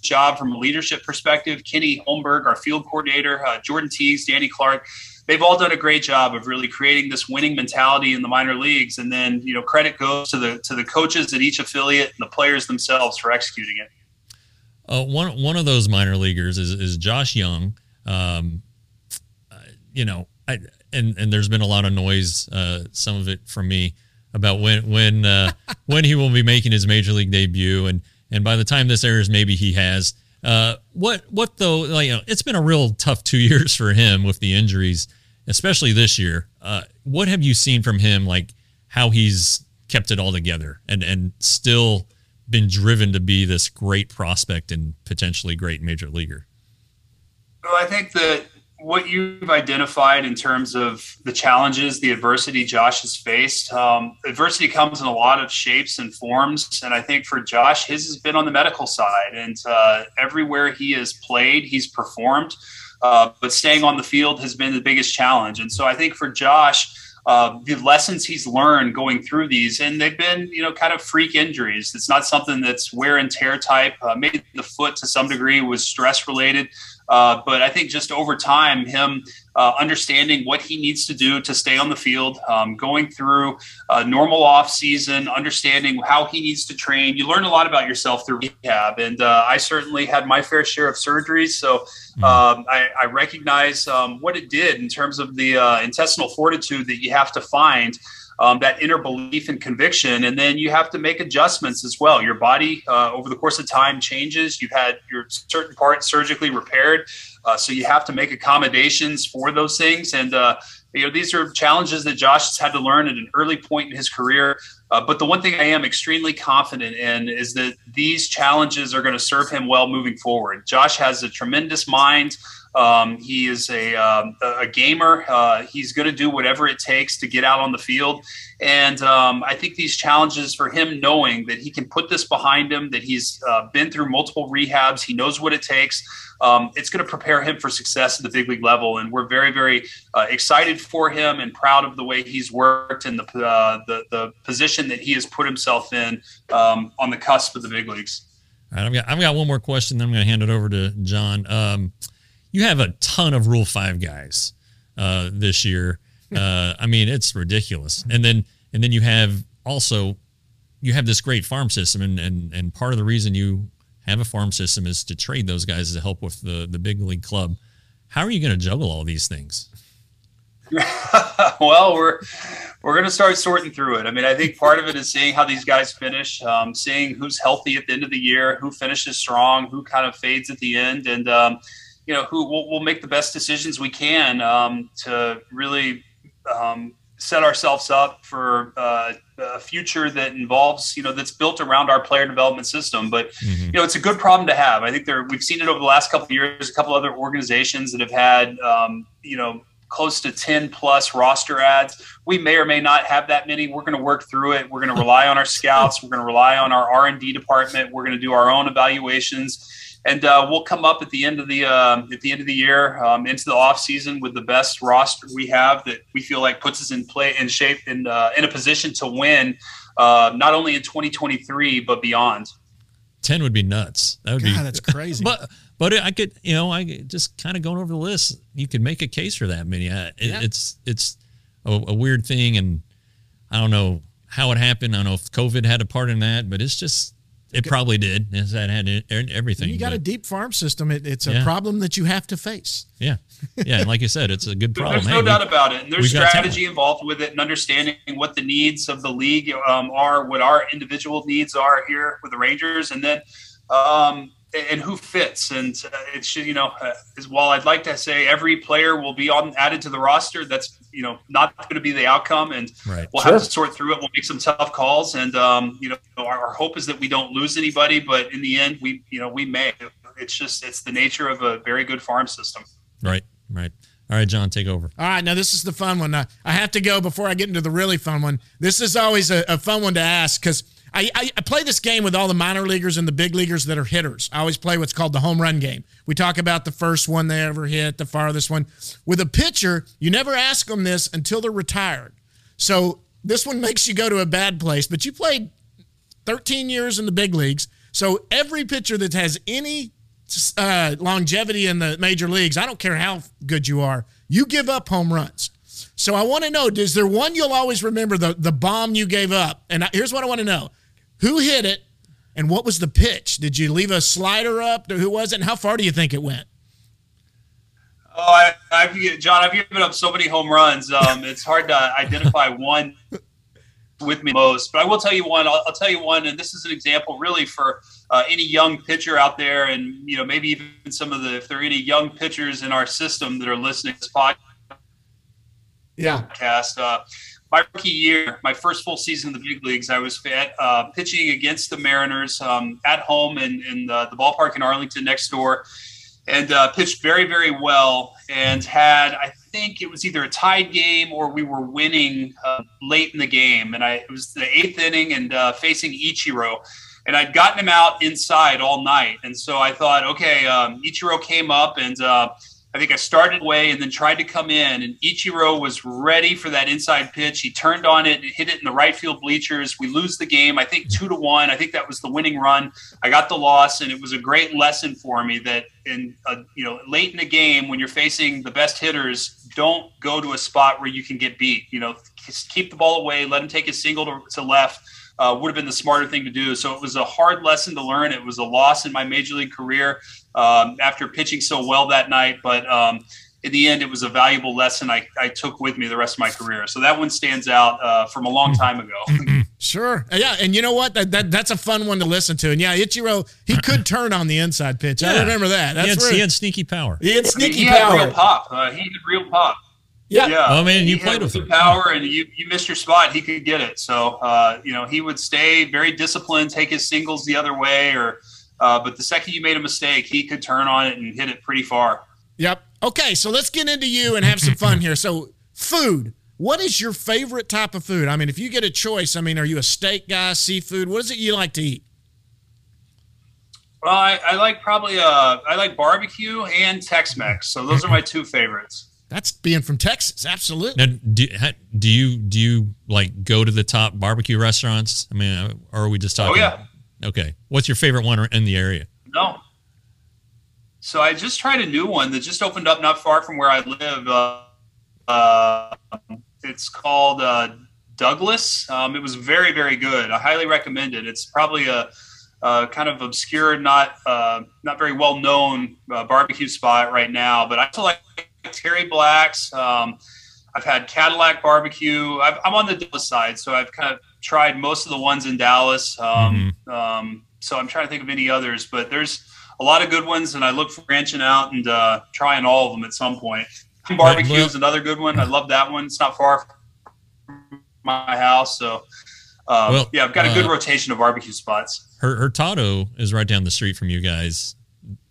job from a leadership perspective. Kenny Holmberg, our field coordinator, uh, Jordan Teagues, Danny Clark they've all done a great job of really creating this winning mentality in the minor leagues. And then, you know, credit goes to the to the coaches at each affiliate and the players themselves for executing it. Uh, one one of those minor leaguers is, is Josh Jung. Um, uh, you know, I, and and there's been a lot of noise, uh, some of it from me, about when when uh, when he will be making his major league debut, and and by the time this airs, maybe he has. Uh, what what though? Like, you know, it's been a real tough two years for him with the injuries, especially this year. Uh, what have you seen from him? Like how he's kept it all together and and still been driven to be this great prospect and potentially great major leaguer. Well, I think that what you've identified in terms of the challenges, the adversity Josh has faced. Um, adversity comes in a lot of shapes and forms, and I think for Josh, his has been on the medical side, and uh, everywhere he has played, he's performed. Uh, but staying on the field has been the biggest challenge, and so I think for Josh. Uh, the lessons he's learned going through these, and they've been, you know, kind of freak injuries. It's not something that's wear and tear type. Uh, maybe the foot to some degree was stress related, uh, but I think just over time, him uh, understanding what he needs to do to stay on the field, um, going through a normal off season, understanding how he needs to train. You learn a lot about yourself through rehab, and uh, I certainly had my fair share of surgeries, so hmm. um, I, I, recognize um, what it did in terms of the uh, intestinal fortitude that you have to find um, that inner belief and conviction. And then you have to make adjustments as well. Your body, uh, over the course of time, changes. You've had your certain parts surgically repaired. Uh, so you have to make accommodations for those things. And, uh, you know, these are challenges that Josh has had to learn at an early point in his career. Uh, but the one thing I am extremely confident in is that these challenges are going to serve him well moving forward. Josh has a tremendous mind. Um, he is a, um, a gamer. Uh, he's going to do whatever it takes to get out on the field. And um, I think these challenges for him, knowing that he can put this behind him, that he's uh, been through multiple rehabs, he knows what it takes. Um, it's going to prepare him for success at the big league level. And we're very, very uh, excited for him and proud of the way he's worked and the, uh, the, the position that he has put himself in um, on the cusp of the big leagues. All right, I've got, I've got one more question. Then I'm going to hand it over to John. You have a ton of Rule Five guys uh, this year. Uh, I mean, it's ridiculous. And then and then you have also you have this great farm system, and and and part of the reason you have a farm system is to trade those guys to help with the the big league club. How are you going to juggle all these things? well, we're we're going to start sorting through it. I mean, I think part of it is seeing how these guys finish, um, seeing who's healthy at the end of the year, who finishes strong, who kind of fades at the end, and um, you know, who will we'll make the best decisions we can um, to really um, set ourselves up for uh, a future that involves, you know, that's built around our player development system. But mm-hmm. you know, it's a good problem to have. I think there we've seen it over the last couple of years. A couple other organizations that have had, um, you know, close to 10 plus roster ads. We may or may not have that many. We're going to work through it. We're going to rely on our scouts. We're going to rely on our R&D department. We're going to do our own evaluations and uh, we'll come up at the end of the uh, at the end of the year um, into the off season with the best roster we have that we feel like puts us in play in shape and uh, in a position to win uh, not only in 2023 but beyond. Ten would be nuts. That would God, be that's crazy. but but I could you know I just kind of going over the list. You could make a case for that many. It, yeah. It's it's a, a weird thing, and I don't know how it happened. I don't know if COVID had a part in that, but it's just It probably did. Yes, That had e- everything. You got a deep farm system. It, it's a Yeah. problem that you have to face. yeah, yeah. And like you said, it's a good problem. There's Hey, no we- doubt about it. And there's strategy involved with it and understanding what the needs of the league um, are, what our individual needs are here with the Rangers, and then um, and who fits. And uh, it should, you know, uh, as while I'd like to say every player will be on added to the roster, that's you know not going to be the outcome, and Right. we'll have to sort through it. We'll make some tough calls, and um, you know, our, our hope is that we don't lose anybody, but in the end, we you know we may. It's just it's the nature of a very good farm system. Right, right. All right, John, take over. All right, now this is the fun one. Now, I have to go before I get into the really fun one. This is always a, a fun one to ask because I, I, I play this game with all the minor leaguers and the big leaguers that are hitters. I always play what's called the home run game. We talk about the first one they ever hit, the farthest one. With a pitcher, you never ask them this until they're retired. So this one makes you go to a bad place, but you played 13 years in the big leagues. So every pitcher that has any uh, longevity in the major leagues, I don't care how good you are, you give up home runs. So I want to know: Is there one you'll always remember the the bomb you gave up? And here's what I want to know: Who hit it, and what was the pitch? Did you leave a slider up? Who was it? And how far do you think it went? Oh, I, I've John, I've given up so many home runs. Um, it's hard to identify one with me most, but I will tell you one. I'll, I'll tell you one, and this is an example really for uh, any young pitcher out there, and you know maybe even some of the if there are any young pitchers in our system that are listening to this podcast. Yeah. Uh, my rookie year, my first full season in the big leagues, I was at, uh, pitching against the Mariners um, at home in, in the, the ballpark in Arlington next door, and uh, pitched very, very well. And had, I think it was either a tied game or we were winning uh, late in the game. And I it was the eighth inning and uh, facing Ichiro. And I'd gotten him out inside all night. And so I thought, okay, um, Ichiro came up and uh, I think I started away and then tried to come in, and Ichiro was ready for that inside pitch. He turned on it, and hit it in the right field bleachers. We lose the game, I think two to one. I think that was the winning run. I got the loss, and it was a great lesson for me that in a, you know late in the game when you're facing the best hitters, don't go to a spot where you can get beat. You know, keep the ball away, let him take a single to, to left. Uh, would have been the smarter thing to do. So it was a hard lesson to learn. It was a loss in my major league career um, after pitching so well that night. But um, in the end, it was a valuable lesson I, I took with me the rest of my career. So that one stands out uh, from a long time ago. Sure. Yeah, and you know what? That, that that's a fun one to listen to. And yeah, Ichiro, he could turn on the inside pitch. I remember that. That's he, had, where he had sneaky power. he had I mean, sneaky he had real pop. Uh, he had real pop. Yeah. Yeah. Oh, man, you He played with him. Power, and you you missed your spot. He could get it. So uh, you know he would stay very disciplined, take his singles the other way, or uh, but the second you made a mistake, he could turn on it and hit it pretty far. Yep. Okay, so let's get into you and have some fun here. So, food. What is your favorite type of food? I mean, if you get a choice, I mean, are you a steak guy, seafood? What is it you like to eat? Well, I, I like probably uh, I like barbecue and Tex-Mex. So those are my two favorites. That's being from Texas. Absolutely. Now, do, do you do you like go to the top barbecue restaurants? I mean, uh, or are we just talking? Oh yeah. Okay. What's your favorite one in the area? No. So I just tried a new one that just opened up not far from where I live. Uh, uh, it's called uh, Douglas. Um, it was very, very good. I highly recommend it. It's probably a, a kind of obscure, not uh, not very well known uh, barbecue spot right now. But I like Terry Black's. Um, I've had Cattleack barbecue. I've, I'm on the Dallas side, so I've kind of tried most of the ones in Dallas. Um, um, so I'm trying to think of any others, but there's a lot of good ones, and I look for branching out and uh, trying all of them at some point. Barbecue is another good one. I love that one. It's not far from my house, so uh, Well, yeah, I've got a good uh, rotation of barbecue spots. Her Hurtado is right down the street from you guys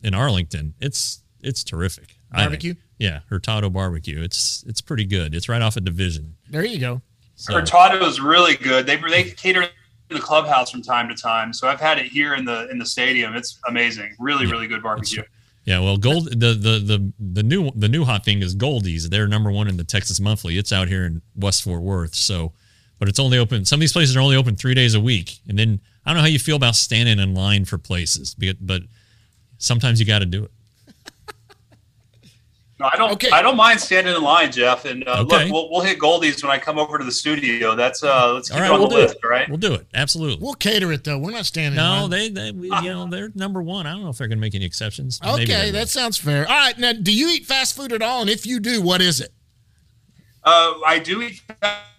in Arlington. It's it's terrific. I think. Barbecue? Yeah, Hurtado barbecue. It's it's pretty good. It's right off a division. There you go. So, Hurtado is really good. They they cater in the clubhouse from time to time, so I've had it here in the in the stadium. It's amazing. Really, really good barbecue. yeah, well, gold the, the the the new the new hot thing is Goldee's. They're number one in the Texas Monthly. It's out here in West Fort Worth. So, but it's only open. Some of these places are only open three days a week. And then I don't know how you feel about standing in line for places, but but sometimes you got to do it. No, I don't. Okay. I don't mind standing in line, Jeff. And uh, Okay. look, we'll, we'll hit Goldee's when I come over to the studio. That's uh, let's keep All it on we'll the list. it. All right. We'll do it. Absolutely. We'll cater it though. We're not standing. in no, line. they, they, we, you know, they're number one. I don't know if they're going to make any exceptions. Okay, will. that sounds fair. All right, now, do you eat fast food at all? And if you do, what is it? Uh, I do eat fast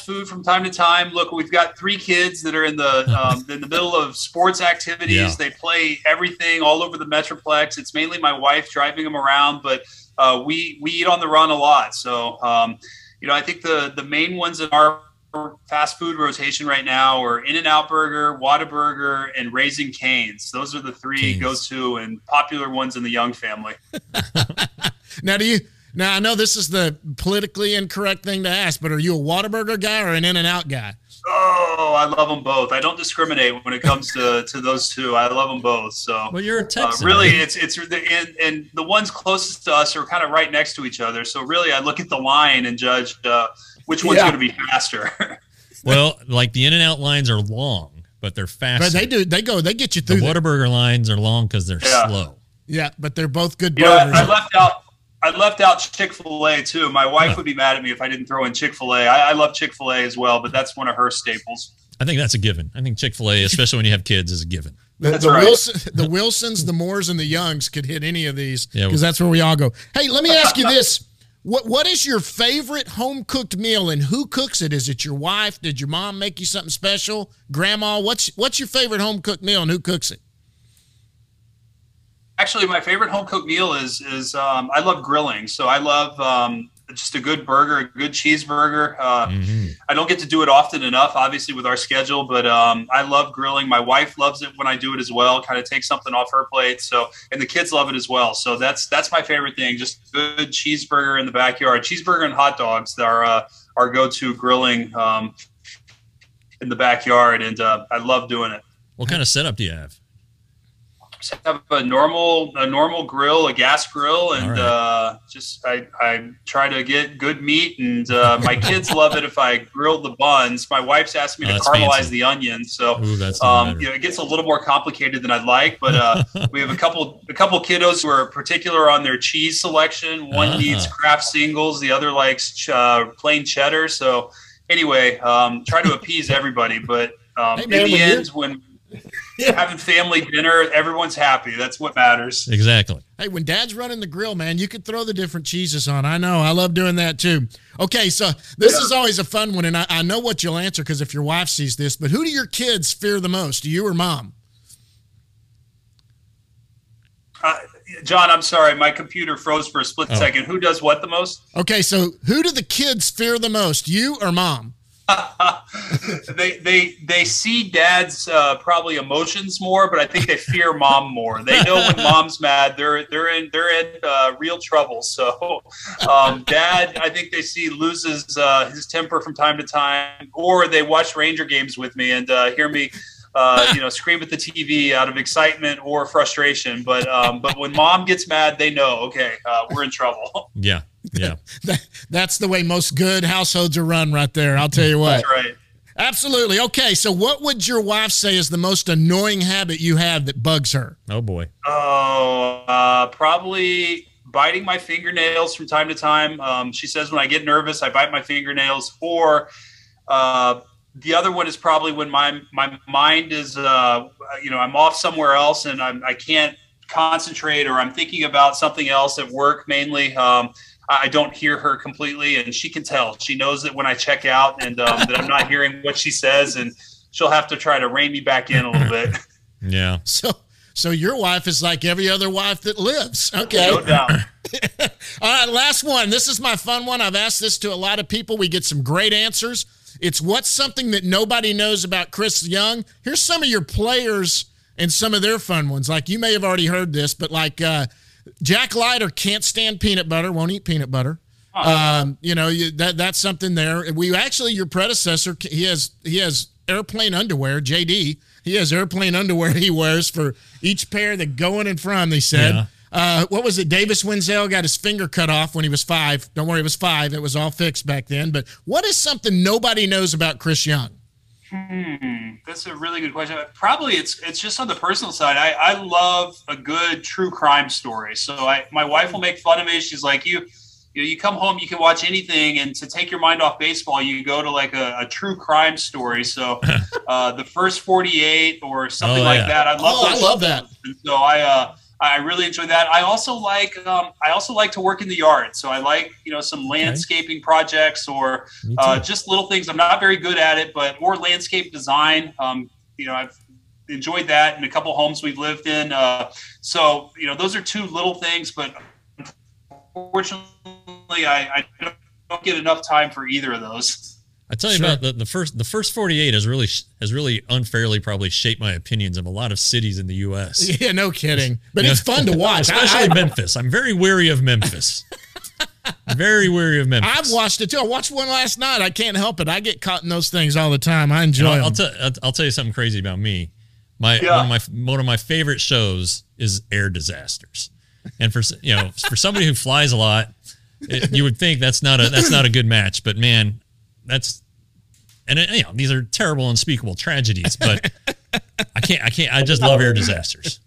food from time to time. Look, we've got three kids that are in the um, in the middle of sports activities. Yeah. They play everything all over the metroplex. It's mainly my wife driving them around, but uh, we we eat on the run a lot. So, um, you know, I think the the main ones in our fast food rotation right now are In and Out Burger, Whataburger, and Raising Canes. Those are the three go to and popular ones in the Young family. Now, do you? Now, I know this is the politically incorrect thing to ask, but are you a Whataburger guy or an In and Out guy? Oh, I love them both. I don't discriminate when it comes to, to those two. I love them both. So Well, you're a uh, really, it's it's the and, and the ones closest to us are kind of right next to each other. So really, I look at the line and judge uh, which one's Yeah. going to be faster. well, like the In and Out lines are long, but they're fast. But they do. They go. They get you The through. that. Whataburger lines are long because they're Yeah. slow. Yeah, but they're both good you know, I left out. I left out Chick Fil A too. My wife would be mad at me if I didn't throw in Chick Fil A. I, I love Chick Fil A as well, but that's one of her staples. I think that's a given. I think Chick Fil A, especially when you have kids, is a given. The, That's the, right. Wilson, the Wilsons, the Moores, and the Youngs could hit any of these Yeah. because that's where we all go. Hey, let me ask you this: what What is your favorite home cooked meal, and who cooks it? Is it your wife? Did your mom make you something special? Grandma? What's What's your favorite home cooked meal, and who cooks it? Actually, my favorite home cooked meal is is um, I love grilling. So I love um, just a good burger, a good cheeseburger. Uh, Mhm. I don't get to do it often enough, obviously, with our schedule, but um, I love grilling. My wife loves it when I do it as well. Kind of take something off her plate. So, and the kids love it as well. So that's that's my favorite thing. Just good cheeseburger in the backyard. Cheeseburger and hot dogs are uh, our go to grilling um, in the backyard, and uh, I love doing it. What kind of setup do you have? Just have a normal a normal grill, a gas grill, and All right. uh, just I, I try to get good meat. And uh, my kids love it if I grill the buns. My wife's asked me Oh, to caramelize fancy. the onions, so Ooh, um, you know it gets a little more complicated than I'd like. But uh, we have a couple a couple kiddos who are particular on their cheese selection. One Ah. needs Kraft singles, the other likes ch- uh, plain cheddar. So anyway, um, try to appease everybody, but um, Hey, man, in the when you're- end, when having family dinner, everyone's happy. That's what matters. Exactly. Hey, when Dad's running the grill, man, you could throw the different cheeses on. I know. I love doing that too. Okay, so this is always a fun one, and I, I know what you'll answer because if your wife sees this, but who do your kids fear the most, you or mom? Uh, John, I'm sorry, my computer froze for a split Oh. second. Who does what the most? Okay, so who do the kids fear the most, you or mom? they they they see dad's uh, probably emotions more, but I think they fear mom more. They know when mom's mad, they're they're in they're in uh, real trouble. So, um, dad, I think they see loses uh, his temper from time to time, or they watch Ranger games with me and uh, hear me. Uh, you know, scream at the TV out of excitement or frustration. But um, but when mom gets mad, they know, okay, uh, we're in trouble. Yeah. Yeah. That, that's the way most good households are run right there. I'll tell you what. That's right. Absolutely. Okay, so what would your wife say is the most annoying habit you have that bugs her? Oh boy. Oh, uh, probably biting my fingernails from time to time. Um, she says when I get nervous, I bite my fingernails. Or uh, the other one is probably when my my mind is, uh, you know, I'm off somewhere else and I'm, I can't concentrate, or I'm thinking about something else at work mainly. Um, I I don't hear her completely, and she can tell. She knows that when I check out and um, that I'm not hearing what she says, and she'll have to try to rein me back in a little bit. Yeah. So so your wife is like every other wife that lives. Okay. No doubt. All right, last one. This is my fun one. I've asked this to a lot of people. We get some great answers. It's what's something that nobody knows about Chris Young. Here's some of your players and some of their fun ones. Like you may have already heard this, but like uh, Jack Leiter can't stand peanut butter, won't eat peanut butter. Um, you know you, that that's something there. We actually your predecessor he has he has airplane underwear. JD he has airplane underwear he wears for each pair that going in and from. They said. Yeah. Uh, what was it? Davis Wendzel got his finger cut off when he was five. Don't worry, it was five. It was all fixed back then. But what is something nobody knows about Chris Young? Hmm, that's a really good question. Probably it's it's just on the personal side. I, I love a good true crime story. So I my wife will make fun of me. She's like, you you know, you come home, you can watch anything, and to take your mind off baseball, you go to like a, a true crime story. So uh, the first forty eight or something Oh, like yeah. that. I love. Oh, I love that. And so I uh, I really enjoy that. I also like um, I also like to work in the yard. So I like you know some landscaping projects or uh, just little things. I'm not very good at it, but or landscape design. Um, you know, I've enjoyed that in a couple homes we've lived in. Uh, so you know, those are two little things, but unfortunately, I, I don't get enough time for either of those. I tell you Sure. about the, the first the first 48 has really has really unfairly probably shaped my opinions of a lot of cities in the U.S. Yeah, no kidding. But it's fun to watch. Especially I, Memphis. I'm very wary of Memphis. very wary of Memphis. I've watched it too. I watched one last night. I can't help it. I get caught in those things all the time. I enjoy And I'll, them. I'll, tell, I'll, I'll tell you something crazy about me. My Yeah. one of my one of my favorite shows is air disasters, and for you know for somebody who flies a lot, it, you would think that's not a that's not a good match. But man, that's and it, you know these are terrible, unspeakable tragedies. But I can't I can't I just love air disasters.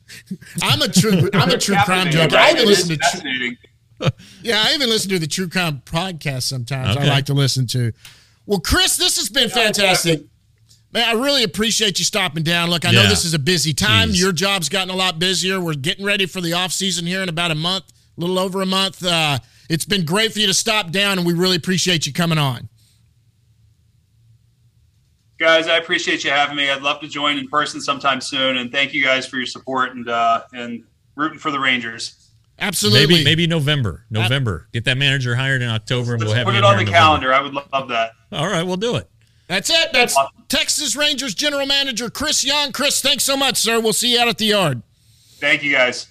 I'm a true I'm a true crime junkie. I even listen to tr- yeah, I even listen to the true crime podcast sometimes. I like to listen to. Well, Chris, this has been fantastic. Man, I really appreciate you stopping down. Look, I know this is a busy time. Jeez. Your job's gotten a lot busier. We're getting ready for the off season here in about a month, a little over a month. Uh, it's been great for you to stop down, and we really appreciate you coming on. Guys, I appreciate you having me. I'd love to join in person sometime soon, and thank you guys for your support and uh, and rooting for the Rangers. Absolutely. Maybe maybe November November get that manager hired in October and Let's we'll have put it on the in November. calendar. I would love that. All right, we'll do it. That's it. That's Texas Rangers General Manager Chris Young. Chris, thanks so much, sir. We'll see you out at the yard. Thank you, guys.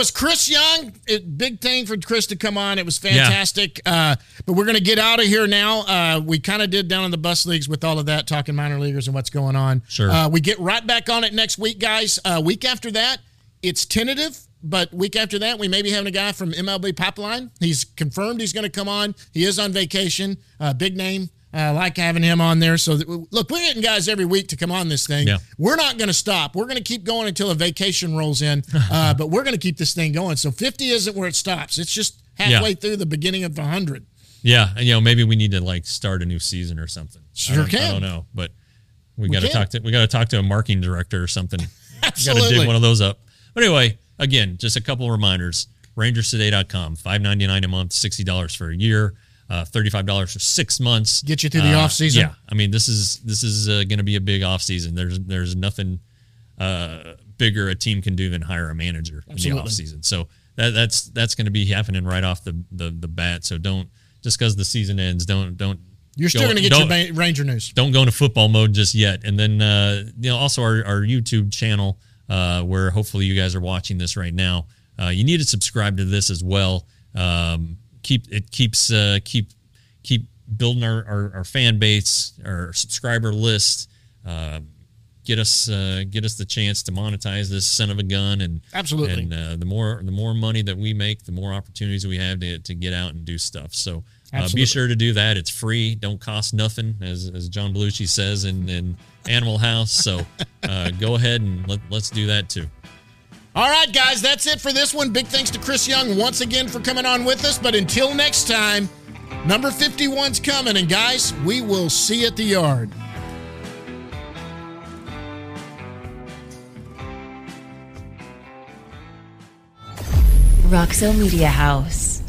Was Chris Young. It, big thing for Chris to come on. It was fantastic. Uh, but we're going to get out of here now. Uh, we kind of did down in the bus leagues with all of that, talking minor leaguers and what's going on. Sure. Uh, we get right back on it next week, guys. Uh, week after that, it's tentative. But week after that, we may be having a guy from MLB Pipeline. He's confirmed he's going to come on. He is on vacation. Uh, big name. I like having him on there. So, that, look, we're getting guys every week to come on this thing. Yeah. We're not going to stop. We're going to keep going until a vacation rolls in, uh, but we're going to keep this thing going. So 50 isn't where it stops. It's just halfway Yeah. through the beginning of the 100. Yeah, and you know maybe we need to like start a new season or something. Sure I don't, can. I don't know, but we, got to talk to we got to talk to a marketing director or something. Absolutely. Got to dig one of those up. But anyway, again, just a couple of reminders: rangerstoday.com, five ninety nine a month, sixty dollars for a year, uh, thirty five dollars for six months. Get you through the Uh, off season. Yeah, I mean this is this is uh, going to be a big off season. There's there's nothing uh, bigger a team can do than hire a manager in the Absolutely. off season. So that, that's that's going to be happening right off the, the the bat. So don't just because the season ends, don't don't. You're still going to get your Ranger news. don't go into football mode just yet. And then uh, you know also our, our YouTube channel uh, where hopefully you guys are watching this right now. Uh, you need to subscribe to this as well. Um, keep it keeps uh, keep keep building our, our, our fan base, our subscriber list. Uh, get us uh, get us the chance to monetize this son of a gun and Absolutely. and uh, the more the more money that we make, the more opportunities we have to, to get out and do stuff. So uh, be sure to do that. It's free, don't cost nothing, as, as John Belushi says in, in Animal House. So uh, go ahead and let, let's do that too. All right, guys, that's it for this one. Big thanks to Chris Young once again for coming on with us. But until next time, number 51's coming. And guys, we will see at the yard. Roxo Media House.